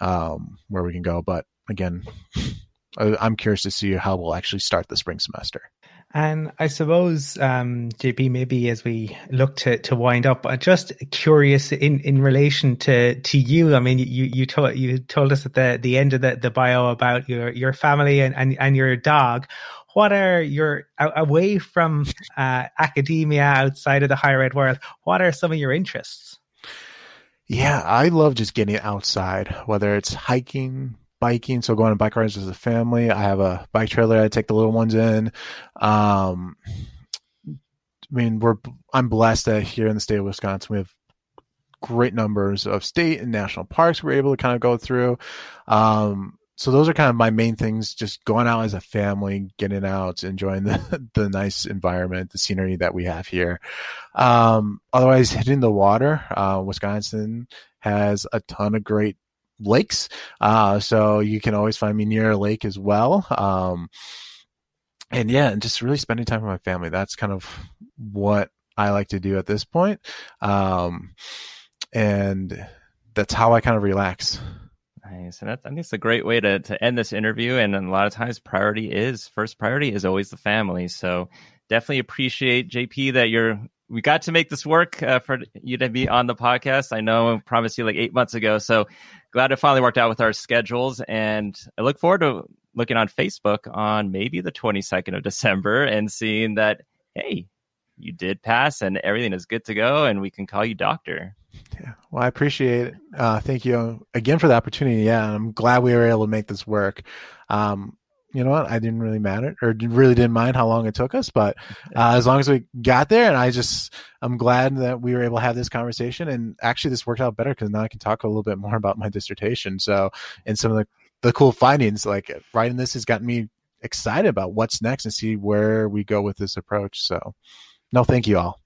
um, where we can go. But again, I'm curious to see how we'll actually start the spring semester. And I suppose, um, JP, maybe as we look to, to wind up, I'm just curious in, in relation to, to you. I mean, you, you told, you told us at the, the end of the, the bio about your, your family and, and, and your dog what are your away from uh, academia outside of the higher ed world what are some of your interests yeah i love just getting outside whether it's hiking biking. So going on bike rides as a family. I have a bike trailer. I take the little ones in. Um, i mean we're i'm blessed that here in the state of wisconsin we have great numbers of state and national parks we're able to kind of go through. Um, so those are kind of my main things just going out as a family getting out enjoying the, the nice environment the scenery that we have here. Um, otherwise hitting the water uh, wisconsin has a ton of great lakes uh, so you can always find me near a lake as well um, and yeah and just really spending time with my family that's kind of what i like to do at this point um, and that's how i kind of relax Nice. And that's, I think it's a great way to, to end this interview. And a lot of times, priority is first priority is always the family. So definitely appreciate JP that you're, we got to make this work uh, for you to be on the podcast. I know I promised you like eight months ago. So glad it finally worked out with our schedules. And I look forward to looking on Facebook on maybe the 22nd of December and seeing that, hey, you did pass and everything is good to go and we can call you doctor. Yeah. Well, I appreciate it. Uh, thank you again for the opportunity. Yeah. I'm glad we were able to make this work. Um, you know what? I didn't really matter or really didn't mind how long it took us, but uh, as long as we got there and I just, I'm glad that we were able to have this conversation and actually this worked out better because now I can talk a little bit more about my dissertation. So, and some of the, the cool findings, like writing this has gotten me excited about what's next and see where we go with this approach. So, no, thank you all.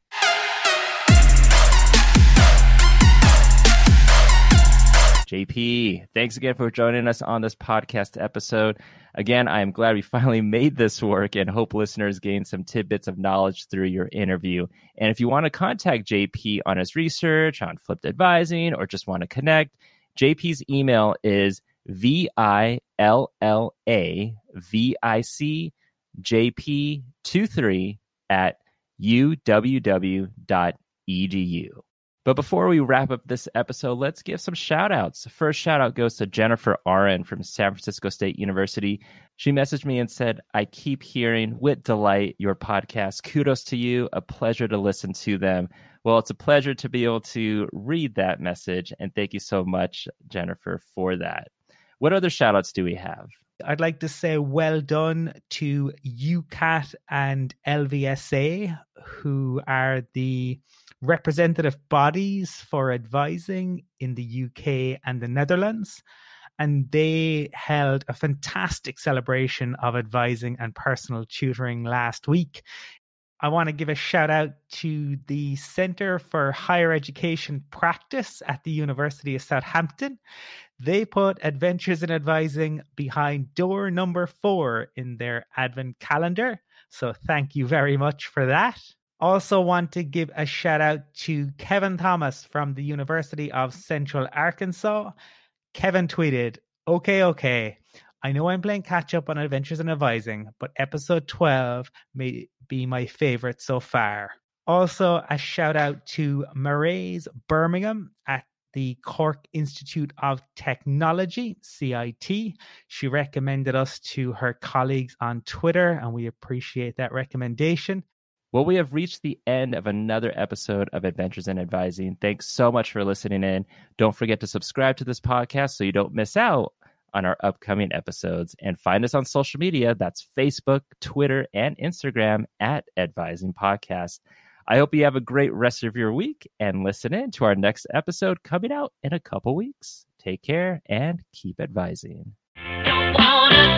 JP, thanks again for joining us on this podcast episode. Again, I am glad we finally made this work and hope listeners gain some tidbits of knowledge through your interview. And if you want to contact JP on his research, on flipped advising, or just want to connect, JP's email is V I L L A V I C JP23 at uww.edu. But before we wrap up this episode, let's give some shout outs. First shout out goes to Jennifer Aron from San Francisco State University. She messaged me and said, I keep hearing with delight your podcast. Kudos to you. A pleasure to listen to them. Well, it's a pleasure to be able to read that message. And thank you so much, Jennifer, for that. What other shout outs do we have? I'd like to say well done to UKAT and LVSA, who are the representative bodies for advising in the UK and the Netherlands. And they held a fantastic celebration of advising and personal tutoring last week. I want to give a shout out to the Center for Higher Education Practice at the University of Southampton. They put Adventures in Advising behind door number four in their Advent calendar. So thank you very much for that. Also, want to give a shout out to Kevin Thomas from the University of Central Arkansas. Kevin tweeted, Okay, okay. I know I'm playing catch up on Adventures in Advising, but episode 12 may be my favorite so far. Also, a shout out to Maireys Birmingham at the Cork Institute of Technology, CIT. She recommended us to her colleagues on Twitter, and we appreciate that recommendation. Well, we have reached the end of another episode of Adventures in Advising. Thanks so much for listening in. Don't forget to subscribe to this podcast so you don't miss out on our upcoming episodes and find us on social media. That's Facebook, Twitter, and Instagram at Advising Podcast. I hope you have a great rest of your week and listen in to our next episode coming out in a couple weeks. Take care and keep advising. Don't wanna.